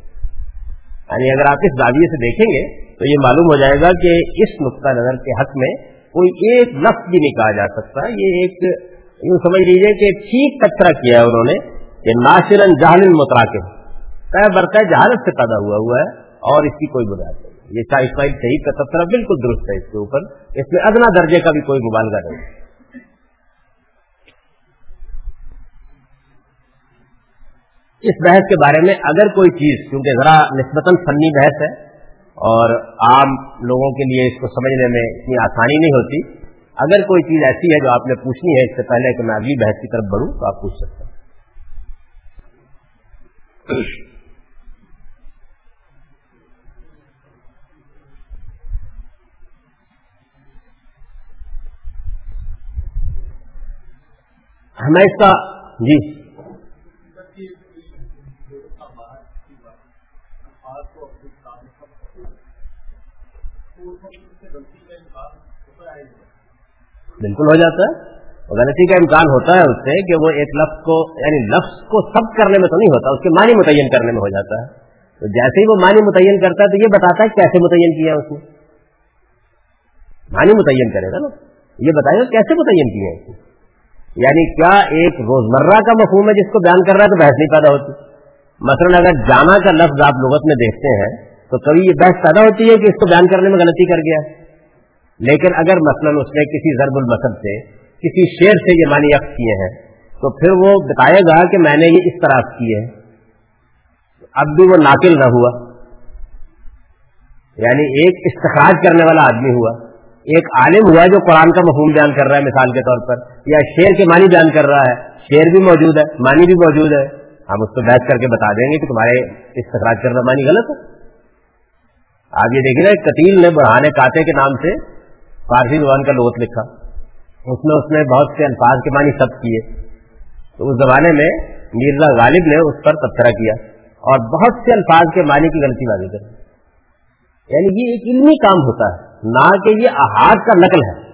یعنی اگر آپ اس دعویے سے دیکھیں گے، تو یہ معلوم ہو جائے گا کہ اس نقطۂ نظر کے حق میں کوئی ایک لفظ بھی نہیں کہا جا سکتا۔ یہ ایک یوں سمجھ لیجیے کہ ٹھیک تبصرہ کیا ہے انہوں نے کہ ناشرن جہل متراکب۔ طے برقع جہالت سے پیدا ہوا ہوا ہے اور اس کی کوئی بنیاد نہیں۔ یہ شاہ اسماعیل شہید کا تبصرہ بالکل درست ہے اس کے اوپر۔ اس میں ادنا درجے کا بھی کوئی مبالغہ نہیں۔ اس بحث کے بارے میں اگر کوئی چیز، کیونکہ ذرا نسبتاً فنی بحث ہے اور عام لوگوں کے لیے اس کو سمجھنے میں اتنی آسانی نہیں ہوتی، اگر کوئی چیز ایسی ہے جو آپ نے پوچھنی ہے، اس سے پہلے کہ میں اگلی بحث کی طرف بڑھوں تو آپ پوچھ سکتے ہیں۔ ہمیں اس کا جی۔ بالکل ہو جاتا ہے۔ غلطی کا امکان ہوتا ہے اس سے کہ وہ ایک لفظ کو یعنی لفظ کو سب کرنے میں تو نہیں ہوتا، اس کے معنی متعین کرنے میں ہو جاتا ہے۔ تو جیسے ہی وہ معنی متعین کرتا ہے تو یہ بتاتا ہے کیسے متعین کیا اس نے۔ معنی متعین کرے گا نا۔ یہ بتائے گا کیسے متعین کیا اس نے۔ یعنی کیا ایک روزمرہ کا مفہوم ہے جس کو بیان کر رہا ہے تو بحث نہیں پیدا ہوتی۔ مثلا اگر جانا کا لفظ آپ لغت میں دیکھتے ہیں تو کبھی یہ بحث پیدا ہوتی ہے کہ اس کو بیان کرنے میں غلطی کر گیا۔ لیکن اگر مثلا اس نے کسی ضرب المسد سے کسی شعر سے یہ معنی عکس کیے ہیں، تو پھر وہ بتائے گا کہ میں نے یہ اس طرح کیے ہیں۔ اب بھی وہ ناقل نہ ہوا۔ یعنی ایک استخراج کرنے والا آدمی ہوا۔ ایک عالم ہوا جو قرآن کا مفہوم بیان کر رہا ہے، مثال کے طور پر، یا شعر کے معنی بیان کر رہا ہے۔ شعر بھی موجود ہے، معنی بھی موجود ہے۔ ہم اس کو بیٹھ کر کے بتا دیں گے کہ تمہارے استخراج کرنا معنی غلط ہے۔ آپ یہ دیکھیں نا کتیل نے بڑھانے کاتے کے نام سے فارسی زبان کا لغت لکھا۔ اس میں اس نے بہت سے الفاظ کے معنی سب کیے۔ تو اس زمانے میں مرزا غالب نے اس پر تبصرہ کیا اور بہت سے الفاظ کے معنی کی غلطی واضح کر یعنی یہ ایک علمی کام ہوتا ہے، نہ کہ یہ احاط کا نقل ہے۔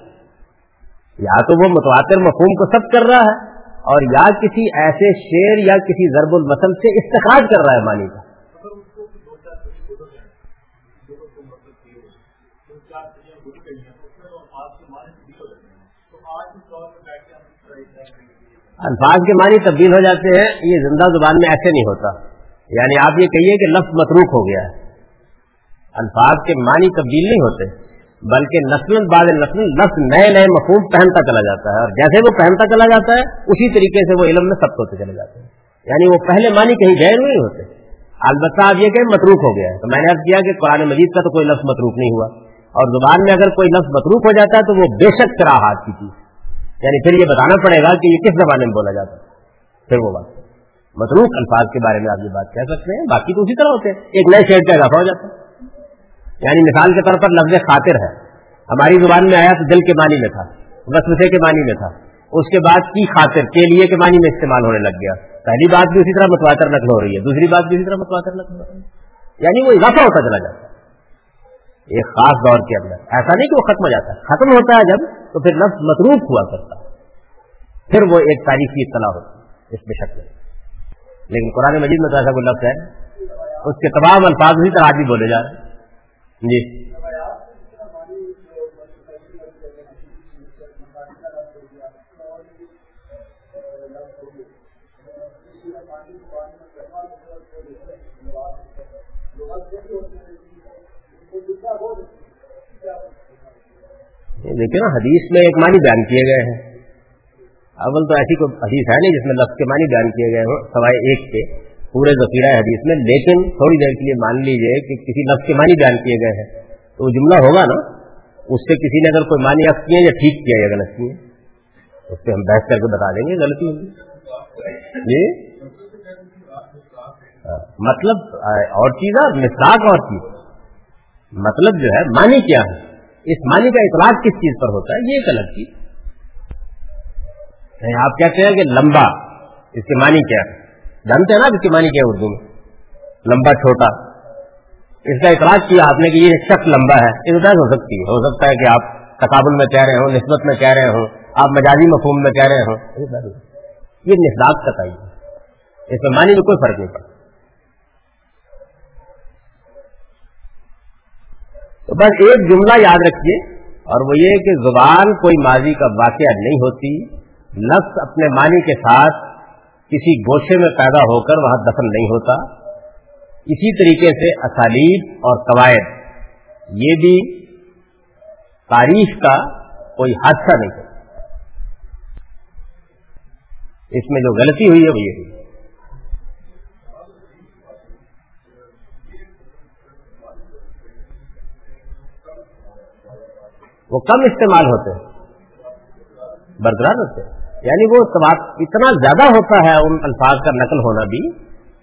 یا تو وہ متواتر مفہوم کو سب کر رہا ہے اور یا کسی ایسے شعر یا کسی ضرب المسل سے استخراج کر رہا ہے معنی کا۔ الفاظ کے معنی تبدیل ہو جاتے ہیں، یہ زندہ زبان میں ایسے نہیں ہوتا۔ یعنی آپ یہ کہیے کہ لفظ متروک ہو گیا۔ ہے الفاظ کے معنی تبدیل نہیں ہوتے، بلکہ نسل بعد نسل لفظ نئے نئے مفہوم پہنتا چلا جاتا ہے۔ اور جیسے وہ پہنتا چلا جاتا ہے، اسی طریقے سے وہ علم میں سب ہوتے چلے جاتے ہیں۔ یعنی وہ پہلے معنی کہیں گئے نہیں ہوتے۔ البتہ آپ یہ کہ متروک ہو گیا ہے۔ تو میں نے اب کیا کہ قرآن مجید کا تو کوئی لفظ متروک نہیں ہوا۔ اور زبان میں اگر کوئی لفظ متروک ہو جاتا ہے تو وہ بے شک سراہات کی چیز یعنی پھر یہ بتانا پڑے گا کہ یہ کس زبان میں بولا جاتا ہے۔ پھر وہ بات۔ مصروف الفاظ کے بارے میں آپ یہ بات کہہ سکتے ہیں، باقی تو اسی طرح ہوتے ہیں۔ ایک نئے شعر کا اضافہ ہو جاتا ہے۔ یعنی مثال کے طور پر لفظ خاطر ہے۔ ہماری زبان میں آیا تو دل کے معنی میں تھا، وسوسے کے معنی میں تھا۔ اس کے بعد کی خاطر، کے لیے کے معنی میں استعمال ہونے لگ گیا۔ پہلی بات بھی اسی طرح متواتر نقل ہو رہی ہے، دوسری بات بھی اسی طرح متواتر نقل ہو رہی ہے۔ یعنی وہ اضافہ ہوتا چلا جاتا ہے۔ ایک خاص دور کے اندر۔ ایسا نہیں کہ وہ ختم ہو جاتا ہے۔ ختم ہوتا ہے جب تو پھر لفظ مصروف ہوا کرتا ہے۔ پھر وہ ایک تاریخی اطلاع ہوتی ہے، اس میں شک نہیں۔ لیکن قرآن مجید میں تو ایسا کوئی لفظ ہے۔ اس کے تمام الفاظ اسی طرح بھی بولے جا رہے ہیں۔ جی۔ دیکھیں نا، حدیث میں ایک معنی بیان کیے گئے ہیں۔ اول تو ایسی کوئی حدیث ہے نہیں جس میں لفظ کے معنی بیان کیے گئے ہوں، سوائے ایک کے۔ پورے ذخیرہ حدیث میں، لیکن تھوڑی دیر کے لیے مان لیجیے کہ کسی لفظ کے معنی بیان کیے گئے ہیں۔ تو جملہ ہوگا نا، اس سے کسی نے اگر کوئی معنی اب کیے یا ٹھیک کیا یا غلط کیے، اس پہ ہم بحث کر کے بتا دیں گے غلطی ہوگی۔ جی؟ ہاں، مطلب اور چیز ہے مساق اور چیز۔ مطلب جو ہے، معنی کیا ہے؟ اس معنی کا اطلاق کس چیز پر ہوتا ہے؟ یہ ایک الگ چیز۔ یعنی آپ کہتے ہیں کہ لمبا۔ اس کے معنی کیا ہے؟ جانتے ہیں نا اس کے معنی کیا ہے اردو میں؟ لمبا، چھوٹا۔ اس کا اطلاق کیا آپ نے کہ یہ شخص لمبا ہے۔ یہ ہو سکتی ہے۔ ہو سکتا ہے کہ آپ تقابل میں کہہ رہے ہوں، نسبت میں کہہ رہے ہوں، آپ مجازی مفہوم میں کہہ رہے ہوں۔ یہ نسبات کا تعین۔ اس میں معنی میں کوئی فرق نہیں پڑتا۔ تو بس ایک جملہ یاد رکھیے، اور وہ یہ کہ زبان کوئی ماضی کا واقعہ نہیں ہوتی لفظ اپنے معنی کے ساتھ کسی گوشے میں پیدا ہو کر وہاں دفن نہیں ہوتا۔ اسی طریقے سے اسالیب اور قواعد، یہ بھی تاریخ کا کوئی حادثہ نہیں ہوتا اس میں جو غلطی ہوئی ہے وہ یہ ہوئی۔ وہ کم استعمال ہوتے ہیں۔ برقرار ہوتے ہیں۔ یعنی وہ اتنا زیادہ ہوتا ہے ان الفاظ کا نقل ہونا بھی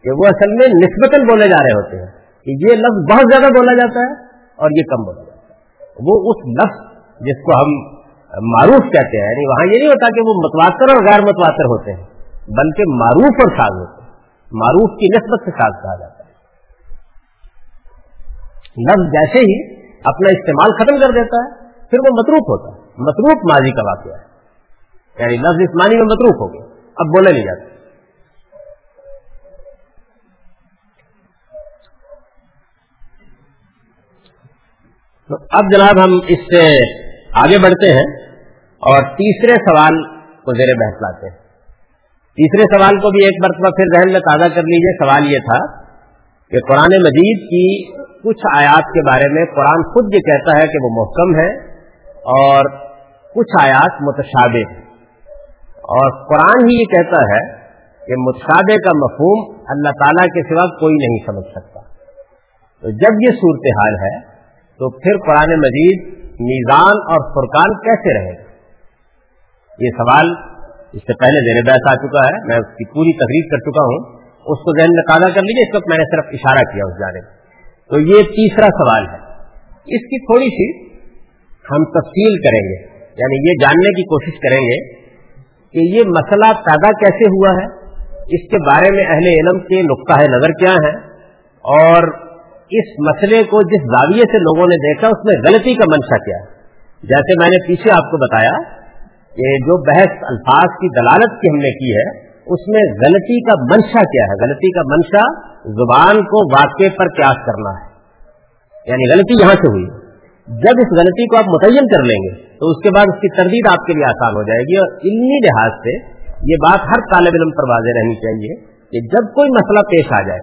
کہ وہ اصل میں نسبتاً بولے جا رہے ہوتے ہیں۔ کہ یہ لفظ بہت زیادہ بولا جاتا ہے اور یہ کم بولا جاتا ہے۔ وہ اس لفظ جس کو ہم معروف کہتے ہیں یعنی وہاں یہ نہیں ہوتا کہ وہ متواتر اور غیر متواتر ہوتے ہیں، بلکہ معروف اور ساز ہوتے ہیں۔ معروف کی نسبت سے ساز کہا جاتا ہے۔ لفظ جیسے ہی اپنا استعمال ختم کر دیتا ہے پھر وہ متروک ہوتا ہے۔ متروک ماضی کا واقعہ ہے۔ یعنی لفظ اس معنی میں متروک ہو گیا۔ اب بولے نہیں جاتے۔ تو اب جناب ہم اس سے آگے بڑھتے ہیں اور تیسرے سوال کو زیر بحث لاتے ہیں۔ تیسرے سوال کو بھی ایک مرتبہ پھر ذہن میں تازہ کر لیجیے۔ سوال یہ تھا کہ قرآن مجید کی کچھ آیات کے بارے میں قرآن خود یہ کہتا ہے کہ وہ محکم ہے۔ اور کچھ آیات متشابہ اور قرآن ہی یہ کہتا ہے کہ متشابہ کا مفہوم اللہ تعالیٰ کے سوا کوئی نہیں سمجھ سکتا۔ تو جب یہ صورتحال ہے، تو پھر قرآن مجید میزان اور فرقان کیسے رہے گا؟ یہ سوال اس سے پہلے زیر بحث آ چکا ہے، میں اس کی پوری تقریر کر چکا ہوں۔ اس کو ذہن میں تازہ کر لیجیے اس وقت میں نے صرف اشارہ کیا اس جانے تو یہ تیسرا سوال ہے۔ اس کی تھوڑی سی ہم تفصیل کریں گے یعنی یہ جاننے کی کوشش کریں گے کہ یہ مسئلہ پیدا کیسے ہوا ہے، اس کے بارے میں اہل علم کے نقطۂ نظر کیا ہے اور اس مسئلے کو جس زاویے سے لوگوں نے دیکھا، اس میں غلطی کا منشا کیا ہے۔ جیسے میں نے پیچھے آپ کو بتایا کہ جو بحث الفاظ کی دلالت کی ہم نے کی ہے، اس میں غلطی کا منشا کیا ہے۔ غلطی کا منشا زبان کو واقع پر قیاس کرنا ہے۔ یعنی غلطی یہاں سے ہوئی۔ جب اس غلطی کو آپ متعین کر لیں گے، تو اس کے بعد اس کی تردید آپ کے لیے آسان ہو جائے گی اور علمی لحاظ سے یہ بات ہر طالب علم پر واضح رہنی چاہیے کہ جب کوئی مسئلہ پیش آ جائے،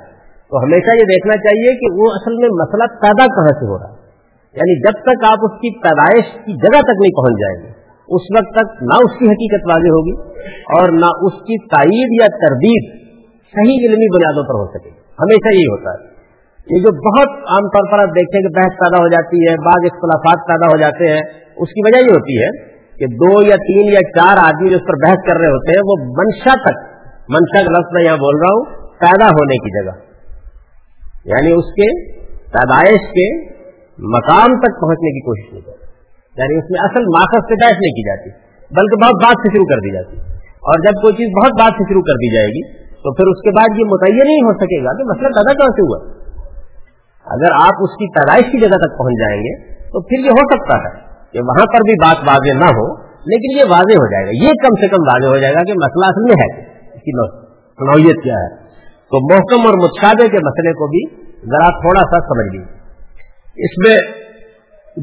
تو ہمیشہ یہ دیکھنا چاہیے کہ وہ اصل میں مسئلہ پیدا کہاں سے ہو رہا ہے۔ یعنی جب تک آپ اس کی پیدائش کی جگہ تک نہیں پہنچ جائیں گے، اس وقت تک نہ اس کی حقیقت واضح ہوگی اور نہ اس کی تائید یا تردید صحیح علمی بنیادوں پر ہو سکے۔ ہمیشہ یہی ہوتا ہے۔ یہ جو بہت عام طور پر آپ دیکھیں کہ بحث پیدا ہو جاتی ہے، بعض اختلافات پیدا ہو جاتے ہیں، اس کی وجہ یہ ہوتی ہے کہ دو یا تین یا چار آدمی جو اس پر بحث کر رہے ہوتے ہیں، وہ منشا تک، منشا کا لفظ میں یہاں بول رہا ہوں، پیدا ہونے کی جگہ۔ یعنی اس کے پیدائش کے مقام تک پہنچنے کی کوشش نہیں کرتی یعنی اس میں اصل ماخذ سے بحث نہیں کی جاتی، بلکہ بہت بات سے شروع کر دی جاتی۔ اور جب کوئی چیز بہت بات سے شروع کر دی جائے گی، تو پھر اس کے بعد یہ متعین نہیں ہو سکے گا کہ مسئلہ پیدا کہاں سے ہوا۔ اگر آپ اس کی پیدائش کی جگہ تک پہنچ جائیں گے، تو پھر یہ ہو سکتا ہے کہ وہاں پر بھی بات واضح نہ ہو، لیکن یہ واضح ہو جائے گا۔ یہ کم سے کم واضح ہو جائے گا کہ مسئلہ اصل میں ہے اس کی نوعیت کیا ہے۔ تو محکم اور متشادے کے مسئلے کو بھی ذرا تھوڑا سا سمجھ لیجیے اس میں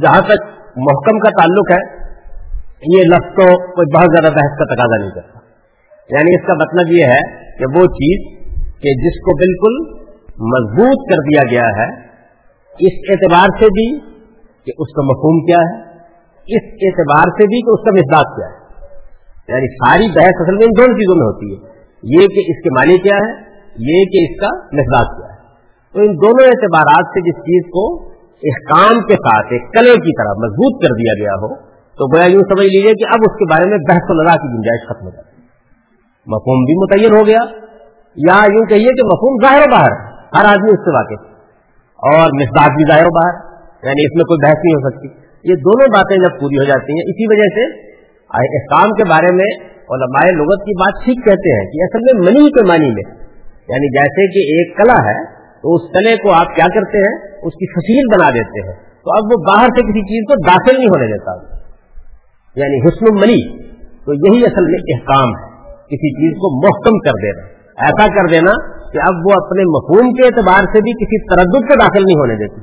جہاں تک محکم کا تعلق ہے، یہ لفظ تو کوئی بہت زیادہ بحث کا تقاضا نہیں کرتا۔ یعنی اس کا مطلب یہ ہے کہ وہ چیز کہ جس کو بالکل مضبوط کر دیا گیا ہے اس اعتبار سے بھی کہ اس کا مفہوم کیا ہے، اس اعتبار سے بھی کہ اس کا مزاج کیا ہے۔ یعنی ساری بحث اصل میں ان دونوں چیزوں میں ہوتی ہے۔ یہ کہ اس کے معنی کیا ہے، یہ کہ اس کا مزاج کیا ہے۔ تو ان دونوں اعتبارات سے جس چیز کو احکام کے ساتھ، ایک کلے کی طرح مضبوط کر دیا گیا ہو، تو گویا یوں سمجھ لیجیے کہ اب اس کے بارے میں بحث و لڑا کی گنجائش ختم ہو جاتی ہے۔ مفہوم بھی متعین ہو گیا، یا یوں کہیے کہ مفہوم ظاہر باہر ہر آدمی اس سے واقف اور مزاج بھی ظاہر و باہر یعنی اس میں کوئی بحث نہیں ہو سکتی۔ یہ دونوں باتیں جب پوری ہو جاتی ہیں، اسی وجہ سے احکام کے بارے میں علماء لغت کی بات ٹھیک کہتے ہیں کہ اصل میں منی کے معنی میں یعنی جیسے کہ ایک کلا ہے تو اس کلے کو آپ کیا کرتے ہیں؟ اس کی فصیل بنا دیتے ہیں۔ تو اب وہ باہر سے کسی چیز کو داخل نہیں ہونے دیتا۔ یعنی حسن منی تو یہی اصل میں احکام ہے۔ کسی چیز کو محکم کر دینا۔ ایسا کر دینا کہ اب وہ اپنے مفہوم کے اعتبار سے بھی کسی تردد کو داخل نہیں ہونے دیتی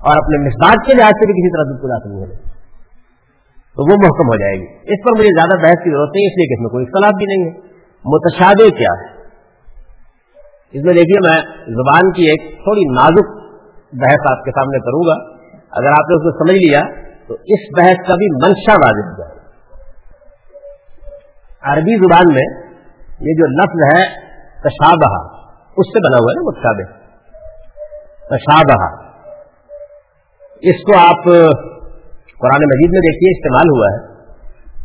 اور اپنے مساج کے لحاظ سے بھی کسی طرح کو داخل نہیں ہونے تو وہ محکم ہو جائے گی۔ اس پر مجھے زیادہ بحث کی ضرورت نہیں، اس لیے کہ اس میں کوئی اختلاف بھی نہیں ہے۔ متشادے کیا ہے؟ اس میں دیکھیے، میں زبان کی ایک تھوڑی نازک بحث آپ کے سامنے کروں گا۔ اگر آپ نے اس کو سمجھ لیا، تو اس بحث کا بھی منشا واضح ہو جائے۔ عربی زبان میں یہ جو لفظ ہے، تشابہ، اس سے بنا ہوا ہے نا متشابہ تشابہ۔ اس کو آپ قرآن مجید میں دیکھیے، استعمال ہوا ہے۔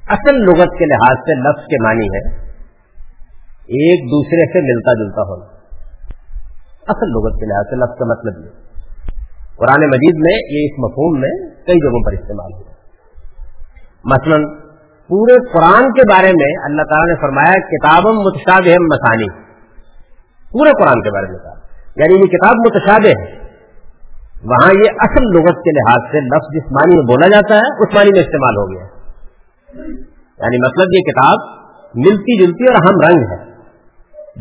اصل لغت کے لحاظ سے لفظ کے معنی ہے ایک دوسرے سے ملتا جلتا ہونا۔ اصل لغت کے لحاظ سے لفظ کا مطلب یہ۔ قرآن مجید میں یہ اس مفہوم میں کئی جگہوں پر استعمال ہوا۔ مثلا پورے قرآن کے بارے میں اللہ تعالیٰ نے فرمایا کتاب متشاد مسانی۔ پورے قرآن کے بارے میں کہا۔ یعنی یہ کتاب متشاد ہے۔ وہاں یہ اصل لغت کے لحاظ سے لفظ جس معنی میں بولا جاتا ہے اس معنی میں استعمال ہو گیا۔ یعنی مطلب یہ کتاب ملتی جلتی اور ہم رنگ ہے۔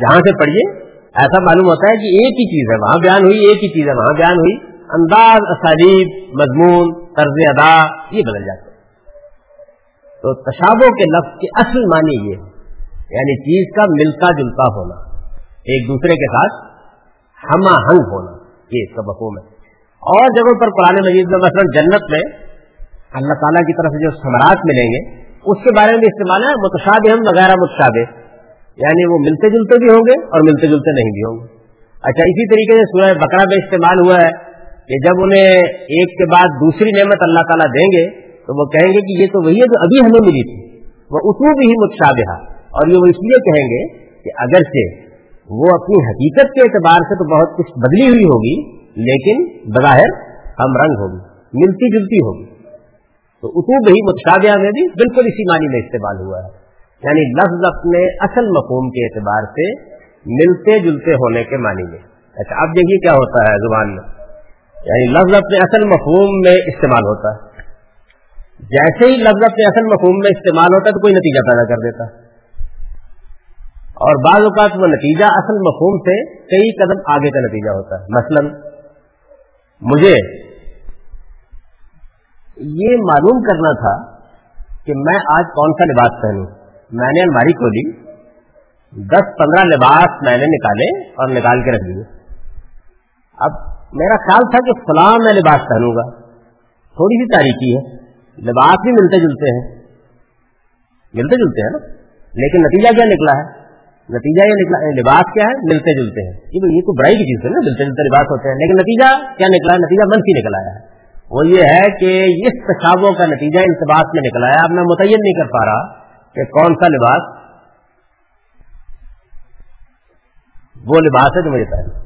جہاں سے پڑھیے، ایسا معلوم ہوتا ہے کہ ایک ہی چیز ہے، وہاں بیان ہوئی، ایک ہی چیز ہے، وہاں بیان ہوئی۔ انداز، اسالیب، مضمون، طرز ادا، یہ بدل جاتے تو تشابوں کے لفظ کے اصل معنی یہ ہے۔ یعنی چیز کا ملتا جلتا ہونا۔ ایک دوسرے کے ساتھ ہم آہنگ ہونا۔ یہ اس کا مفہوم ہے۔ اور جگہوں پر قرآن مجید میں مثلا جنت میں اللہ تعالیٰ کی طرف سے جو ثمرات ملیں گے، اس کے بارے میں استعمال ہے متشاد ہم وغیرہ متشاد یعنی وہ ملتے جلتے بھی ہوں گے اور ملتے جلتے نہیں بھی ہوں گے۔ اچھا اسی طریقے سے سورہ بکرا میں استعمال ہوا ہے کہ جب انہیں ایک کے بعد دوسری نعمت اللہ تعالیٰ دیں گے تو وہ کہیں گے کہ یہ تو وہی ہے جو ابھی ہمیں ملی تھی۔ وہ اتو بھی ہی متشاد اور یہ وہ اس لیے کہیں گے کہ اگرچہ وہ اپنی حقیقت کے اعتبار سے تو بہت کچھ بدلی ہوئی ہوگی، لیکن بظاہر ہم رنگ ہوگی، ملتی جلتی ہوگی۔ تو اتوب ہی متشادہ میں بھی بالکل اسی معنی میں استعمال ہوا ہے۔ یعنی لفظ اپنے اصل مفہوم کے اعتبار سے ملتے جلتے ہونے کے معنی میں۔ اچھا اب دیکھیے کیا ہوتا ہے زبان میں۔ یعنی لفظ اپنے اصل مفہوم میں استعمال ہوتا ہے۔ جیسے ہی لفظ اپنے اصل مفہوم میں استعمال ہوتا ہے تو کوئی نتیجہ پیدا کر دیتا۔ اور بعض اوقات وہ نتیجہ اصل مفہوم سے کئی قدم آگے کا نتیجہ ہوتا ہے۔ مثلاً، مجھے یہ معلوم کرنا تھا کہ میں آج کون سا لباس پہنوں۔ میں نے الماری کھولی۔ دس پندرہ لباس میں نے نکالے اور نکال کے رکھ دیے۔ اب میرا خیال تھا کہ فلاں میں لباس پہنوں گا۔ تھوڑی سی تاریخی ہے۔ لباس بھی ملتے جلتے ہیں، ملتے جلتے ہیں نا، لیکن نتیجہ کیا نکلا ہے؟ نتیجہ یہ نکلا لباس کیا ہے؟ ملتے جلتے ہیں۔ یہ تو بڑائی کی چیز ہے نا، ملتے جلتے لباس ہوتے ہیں۔ لیکن نتیجہ کیا نکلا ہے؟ نتیجہ منفی نکل آیا ہے۔ وہ یہ ہے کہ اس پیشابوں کا نتیجہ التباس میں نکلا ہے۔ اب میں متعین نہیں کر پا رہا کہ کون سا لباس وہ لباس ہے جو مجھے پہلے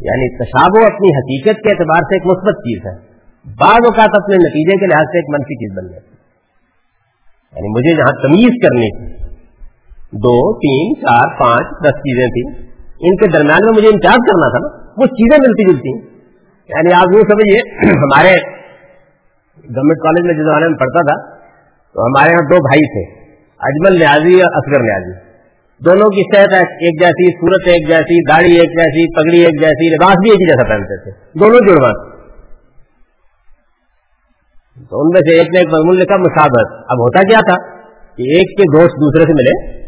یعنی تشابو اپنی حقیقت کے اعتبار سے ایک مثبت چیز ہے۔ بعض اوقات اپنے نتیجے کے لحاظ سے ایک منفی چیز بن جاتی ہے۔ یعنی مجھے جہاں تمیز کرنی تھی، دو، تین، چار، پانچ، دس چیزیں تھیں، ان کے درمیان میں مجھے انچارج کرنا تھا نا، وہ چیزیں ملتی جلتی ہیں۔ یعنی آپ یوں سمجھیے، ہمارے گورنمنٹ کالج میں جس زمانے میں پڑھتا تھا، تو ہمارے یہاں دو بھائی تھے، اجمل نیازی اور اصغر نیازی۔ دونوں کی صحت ایک جیسی، صورت ایک جیسی، داڑھی ایک جیسی، پگڑی ایک جیسی، لباس بھی ایک ہی جیسا پہنتے تھے۔ دونوں جڑوا تو ان میں سے ایک نے ایک مضمون لکھا مشابت اب ہوتا کیا تھا کہ ایک کے دوست دوسرے سے ملے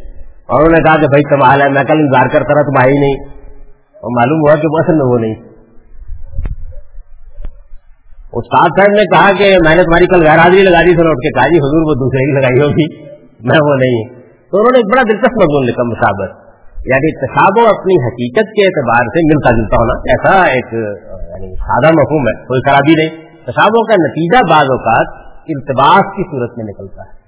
اور انہوں نے کہا کہ بھائی کمال ہے میں کل انتظار کرتا رہا، تم آئی نہیں۔ اور معلوم ہوا کہ وہ اصل میں وہ نہیں۔ استاد صاحب نے کہا کہ میں نے تمہاری کل غیر حاضری لگا دی اٹھ کے کہا جی حضور وہ دوسرے کی لگائی ہوگی، میں وہ نہیں۔ تو انہوں نے ایک بڑا دلچسپ مضمون لکھا مشابت یعنی تصاب اپنی حقیقت کے اعتبار سے ملتا جلتا ہونا۔ ایسا ایک یعنی سادہ مفہوم ہے، کوئی خرابی نہیں۔ تصابوں کا نتیجہ بعض اوقات التباس کی صورت میں نکلتا ہے۔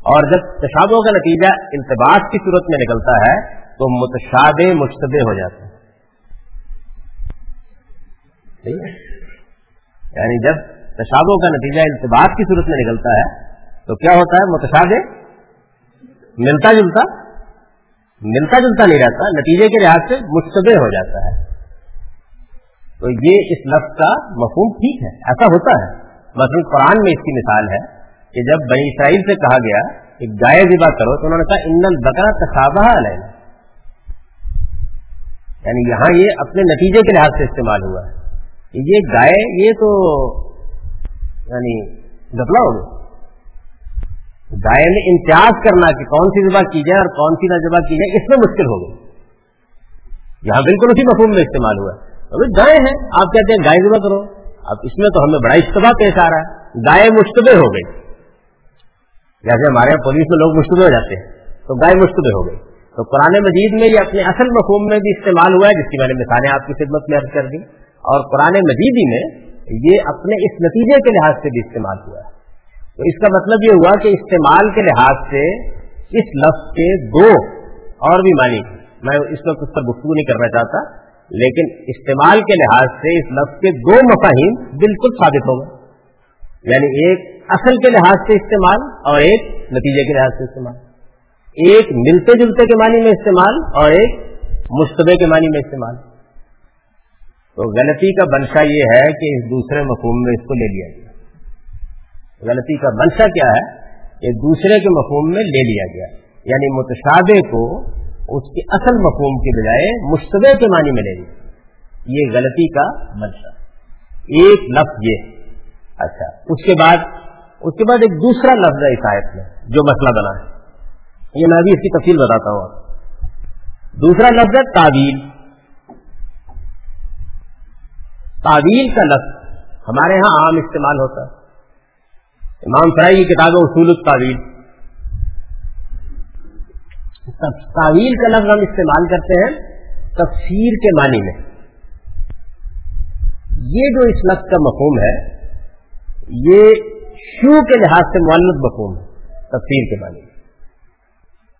اور جب تصابوں کا نتیجہ التباس کی صورت میں نکلتا ہے، تو متشاد مشتبہ ہو جاتے ہیں یعنی جب تشابوں کا نتیجہ التباس کی صورت میں نکلتا ہے، تو کیا ہوتا ہے؟ متشاد ملتا جلتا ملتا جلتا نہیں رہتا، نتیجے کے لحاظ سے مشتبہ ہو جاتا ہے۔ تو یہ اس لفظ کا مفہوم ٹھیک ہے، ایسا ہوتا ہے۔ مثلاً قرآن میں اس کی مثال ہے کہ جب بنی اسرائیل سے کہا گیا کہ گائے ذبح کرو تو انہوں نے کہا ان بکرا تصابہ علیہ یعنی یہاں یہ اپنے نتیجے کے لحاظ سے استعمال ہوا ہے۔ یہ گائے، یہ تو یعنی گپلا ہو گیا۔ گائے میں امتیاز کرنا کہ کون سی ذبح کی جائے اور کون سی نہ ذبح کی جائے، اس میں مشکل ہو گئی۔ یہاں بالکل اسی مفہوم میں استعمال ہوا ہے۔ گائے ہیں۔ آپ کہتے ہیں گائے ذبح کرو اب اس میں تو ہمیں بڑا اشتباہ پیش آ رہا ہے۔ گائے مشتبہ ہو گئی۔ جیسے ہمارے یہاں پولیس میں لوگ مشتبہ ہو جاتے ہیں، تو گائے مشتبہ ہو گئی۔ تو قرآن مجید میں یہ اپنے اصل مفہوم میں بھی استعمال ہوا ہے، جس کی میں نے مثالیں آپ کی خدمت میں عرض کر دی اور قرآن مجید ہی میں یہ اپنے اس نتیجے کے لحاظ سے بھی استعمال ہوا ہے۔ تو اس کا مطلب یہ ہوا کہ استعمال کے لحاظ سے اس لفظ کے دو اور بھی معنی میں اس وقت اس پر گفتگو نہیں کرنا چاہتا۔ لیکن استعمال کے لحاظ سے اس لفظ کے دو مفاہیم بالکل ثابت ہوں گے یعنی ایک اصل کے لحاظ سے استعمال اور ایک نتیجے کے لحاظ سے استعمال۔ ایک ملتے جلتے کے معنی میں استعمال اور ایک مشتبے کے معنی میں استعمال۔ تو غلطی کا بنشا یہ ہے کہ اس دوسرے مفہوم میں اس کو لے لیا گیا۔ غلطی کا منشا کیا ہے؟ یہ دوسرے کے مفہوم میں لے لیا گیا۔ یعنی متشادے کو اس کے اصل مفہوم کے بجائے مشتبے کے معنی میں لے لیا یہ غلطی کا منشا ایک لفظ یہ۔ اچھا اس کے بعد، اس کے بعد ایک دوسرا لفظ ہے آیت میں جو مسئلہ بنا ہے۔ یہ میں بھی اس کی تفصیل بتاتا ہوں۔ دوسرا لفظ ہے تعویل تعویل کا لفظ ہمارے ہاں عام استعمال ہوتا ہے۔ امام سرائی کی کتاب اصول التاویل تعویل کا لفظ ہم استعمال کرتے ہیں تفسیر کے معنی میں۔ یہ جو اس لفظ کا مفہوم ہے، یہ شو کے لحاظ سے معلت مفہوم ہے، تفسیر کے معنی میں۔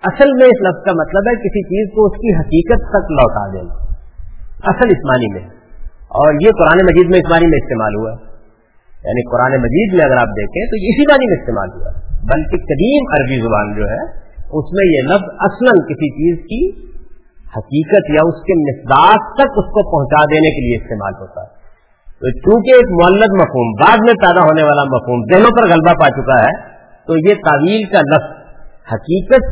اصل میں اس لفظ کا مطلب ہے کسی چیز کو اس کی حقیقت تک لوٹا دینا۔ اصل اس معنی میں۔ اور یہ قرآن مجید میں اس معنی میں استعمال ہوا۔ ہے یعنی قرآن مجید میں اگر آپ دیکھیں تو اسی بانی میں استعمال ہوا۔ بلکہ قدیم عربی زبان جو ہے اس میں یہ لفظ اصلا کسی چیز کی حقیقت یا اس کے مقدار تک اس کو پہنچا دینے کے لیے استعمال ہوتا ہے۔ تو چونکہ ایک معلد مفہوم، بعد میں پیدا ہونے والا مفہوم دونوں پر غلبہ پا چکا ہے، تو یہ تعویل کا لفظ حقیقت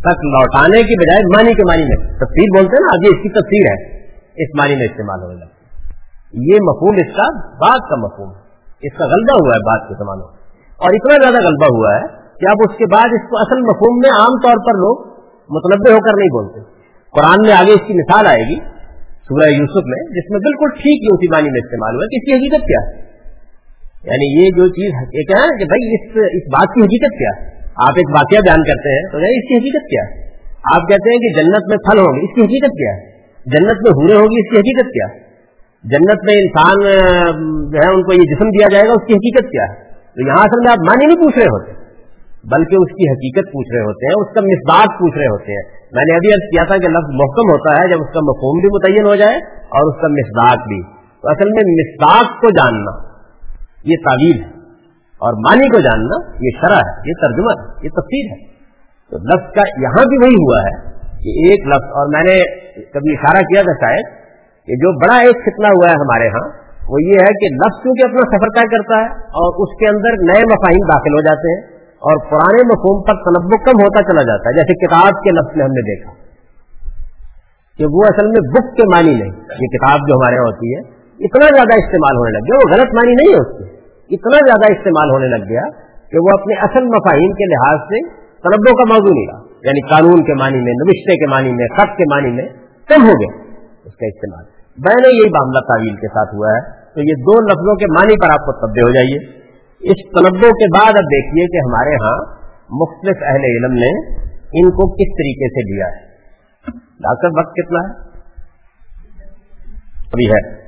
تک لوٹانے کی بجائے معنی کے معنی میں تفصیل بولتے ہیں نا ابھی اس کی تفصیل ہے، اس معنی میں استعمال ہونے لگتا یہ مفہوم اس کا بعد کا مفہوم ہے، اس کا غلبہ ہوا ہے بعد کے زمانوں میں۔ اور اتنا زیادہ غلبہ ہوا ہے کہ اب اس کے بعد اس کو اصل مفہوم میں عام طور پر لوگ متنوع ہو کر نہیں بولتے۔ قرآن میں آگے اس کی مثال آئے گی، سورہ یوسف میں، جس میں بالکل ٹھیک یہ اسی معنی میں استعمال ہوا کہ اس کی حقیقت کیا ہے۔ یعنی یہ جو چیز یہ ہے کہ بھائی اس اس بات کی حقیقت کیا ہے؟ آپ ایک واقعہ بیان کرتے ہیں تو اس کی حقیقت کیا ہے؟ آپ کہتے ہیں کہ جنت میں پھل ہوں گے، اس کی حقیقت کیا ہے؟ جنت میں ہورے ہوگی اس کی حقیقت کیا ہے؟ جنت میں انسان جو ہے، ان کو یہ جسم دیا جائے گا، اس کی حقیقت کیا ہے؟ تو یہاں اصل میں آپ معنی نہیں پوچھ رہے ہوتے۔ بلکہ اس کی حقیقت پوچھ رہے ہوتے ہیں، اس کا مسداق پوچھ رہے ہوتے ہیں۔ میں نے ابھی عرض کیا تھا کہ لفظ محکم ہوتا ہے، جب اس کا مفہوم بھی متعین ہو جائے اور اس کا مسداق بھی۔ تو اصل میں مسداق کو جاننا، یہ تعویل ہے۔ اور معنی کو جاننا، یہ شرح ہے، یہ ترجمہ ہے، یہ تفصیل ہے۔ تو لفظ کا یہاں بھی وہی ہوا ہے کہ ایک لفظ، اور میں نے کبھی اشارہ کیا تھا شاید کہ جو بڑا ایک فتنہ ہوا ہے ہمارے ہاں وہ یہ ہے کہ لفظ کیونکہ اپنا سفر طے کرتا ہے اور اس کے اندر نئے مفاہیم داخل ہو جاتے ہیں۔ اور پرانے مفہوم پر تنوع کم ہوتا چلا جاتا ہے، جیسے کتاب کے لفظ میں ہم نے دیکھا۔ کہ وہ اصل میں بک کے معنی نہیں، یہ کتاب جو ہمارے یہاں ہوتی ہے، اتنا زیادہ استعمال ہونے لگ گیا۔ وہ غلط معنی نہیں ہے اس کے۔ اتنا زیادہ استعمال ہونے لگ گیا کہ وہ اپنے اصل مفاہیم کے لحاظ سے تنوع کا موضوع نہیں رہا۔ یعنی قانون کے معنی میں، نوشتے کے معنی میں، خط کے معنی میں کم ہو گیا اس کا استعمال۔ میں نے یہی معاملہ تعویل کے ساتھ ہوا ہے۔ تو یہ دو لفظوں کے معنی پر آپ کو تبدیل ہو جائیے۔ اس تنوع کے بعد اب دیکھیے کہ ہمارے ہاں مختلف اہل علم نے ان کو کس طریقے سے لیا ہے۔ ڈاکٹر، وقت کتنا ہے؟ ابھی ہے۔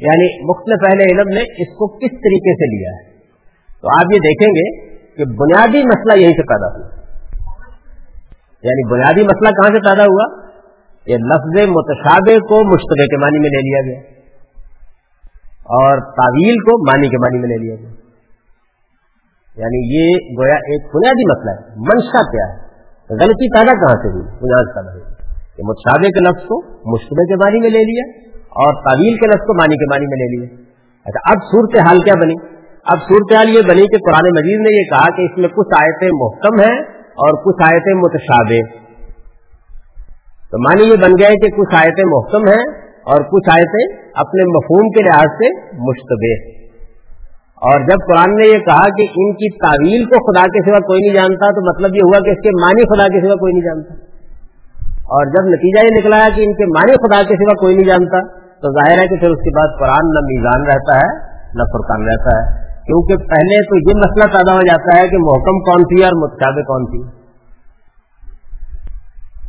یعنی مختلف اہل علم نے اس کو کس طریقے سے لیا ہے۔ تو آپ یہ دیکھیں گے کہ بنیادی مسئلہ یہیں سے پیدا ہوا۔ یعنی بنیادی مسئلہ کہاں سے پیدا ہوا؟ یہ لفظ متشابہ کو مشتبہ کے معنی میں لے لیا گیا۔ اور تعویل کو معنی کے معنی میں لے لیا گیا۔ یعنی یہ گویا ایک بنیادی مسئلہ ہے۔ منشا کیا ہے؟ غلطی پیدا کہاں سے ہوئی؟ بنیاد پیدا ہوئی۔ کہ متشابہ کے لفظ کو مشتبہ کے معنی میں لے لیا اور تعویل کے لفظ کو معنی کے معنی میں لے لیا۔ اچھا اب صورت حال کیا بنی؟ اب صورت حال یہ بنی کہ قرآن مجید نے یہ کہا کہ اس میں کچھ آیتیں محکم ہیں اور کچھ آیتیں متشابہ۔ تو معنی یہ بن گیا کہ کچھ آیتیں محکم ہیں اور کچھ آیتیں اپنے مفہوم کے لحاظ سے مشتبہ اور جب قرآن نے یہ کہا کہ ان کی تعویل کو خدا کے سوا کوئی نہیں جانتا، تو مطلب یہ ہوا کہ اس کے معنی خدا کے سوا کوئی نہیں جانتا۔ اور جب نتیجہ یہ نکلا ہے کہ ان کے معنی خدا کے سوا کوئی نہیں جانتا، تو ظاہر ہے کہ پھر اس کے بعد قرآن نہ میزان رہتا ہے، نہ فرقان رہتا ہے۔ کیونکہ پہلے تو یہ مسئلہ پیدا ہو جاتا ہے کہ محکم کون سی اور متشابہ کون سی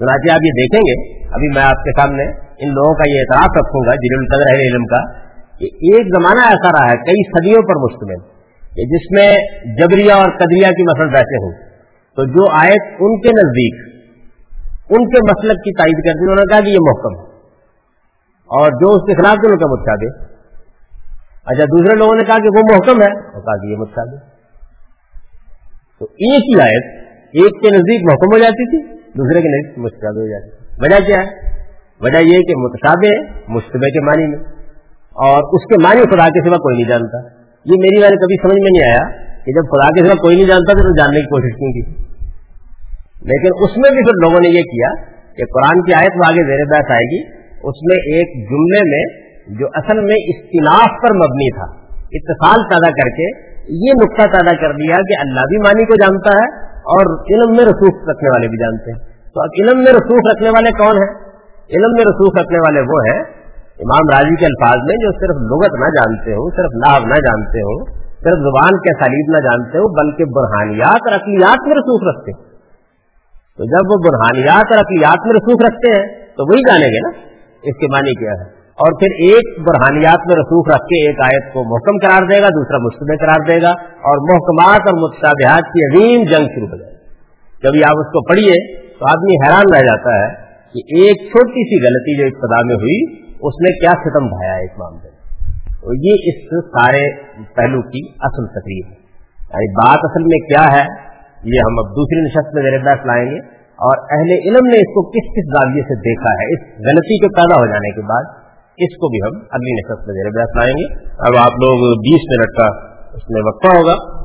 چنانچہ جی آپ یہ دیکھیں گے، ابھی میں آپ کے سامنے ان لوگوں کا یہ اعتراف رکھوں گا جن القدر ہے علم کا، کہ ایک زمانہ ایسا رہا ہے، کئی صدیوں پر مشتمل، کہ جس میں جبریہ اور قدریہ کی مسل بیٹھے ہوں۔ تو جو آیت ان کے نزدیک، ان کے مسلک کی تائید کرتی، انہوں نے کہا کہ یہ محکم۔ اور جو اس کے خلاف تھے ان کا متشابہ۔ اچھا دوسرے لوگوں نے کہا کہ وہ محکم ہے اور کہا کہ یہ متشابہ۔ تو ایک ہی آیت، ایک کے نزدیک محکم ہو جاتی تھی دوسرے کے نہیں مشتبہ ہو جاتی وجہ کیا ہے؟ وجہ یہ کہ متشابہ مشتبہ کے معنی میں۔ اور اس کے معنی خدا کے سوا کوئی نہیں جانتا۔ یہ میری بات کبھی سمجھ میں نہیں آیا کہ جب خدا کے سوا کوئی نہیں جانتا تو جاننے کی کوشش کیوں کی؟ لیکن اس میں بھی پھر لوگوں نے یہ کیا کہ قرآن کی آیت وہ آگے زیر بحث آئے گی۔ اس میں ایک جملے میں جو اصل میں اختلاف پر مبنی تھا، اتصال پیدا کر کے یہ نقطہ پیدا کر دیا کہ اللہ بھی معنی کو جانتا ہے اور علم میں رسوخ رکھنے والے بھی جانتے ہیں۔ تو اب علم میں رسوخ رکھنے والے کون ہیں؟ علم میں رسوخ رکھنے والے وہ ہیں امام راضی کے الفاظ میں جو صرف لغت نہ جانتے ہوں صرف ناو نہ جانتے ہوں صرف زبان کے سلیب نہ جانتے ہوں بلکہ برہانیات اور اقلیات میں رسوخ رکھتے ہیں۔ تو جب وہ برہانیات اور اقلیات میں رسوخ رکھتے ہیں تو وہی جانیں گے نا؟ اس کے معنی کیا ہے؟ اور پھر ایک برہانیات میں رسوخ رکھ کے ایک آیت کو محکم قرار دے گا، دوسرا مستبے قرار دے گا، اور محکمات اور متشابہات کی عظیم جنگ شروع ہو جائے گی۔ جب آپ اس کو پڑھیے تو آدمی حیران رہ جاتا ہے کہ ایک چھوٹی سی غلطی جو ابتدا میں ہوئی، اس نے کیا ختم ڈھایا اس معاملے میں؟ تو یہ اس سارے پہلو کی اصل تقریب ہے۔ یعنی بات اصل میں کیا ہے، یہ ہم اب دوسری نشست میں میرے بیس لائیں گے۔ اور اہل علم نے اس کو کس کس زاویے سے دیکھا ہے؟ اس غلطی کے پیدا ہو جانے کے بعد اس کو بھی ہم اگلی نشست میں زیر بحث لائیں گے۔ اب آپ لوگ بیس منٹ کا اس میں وقفہ ہوگا۔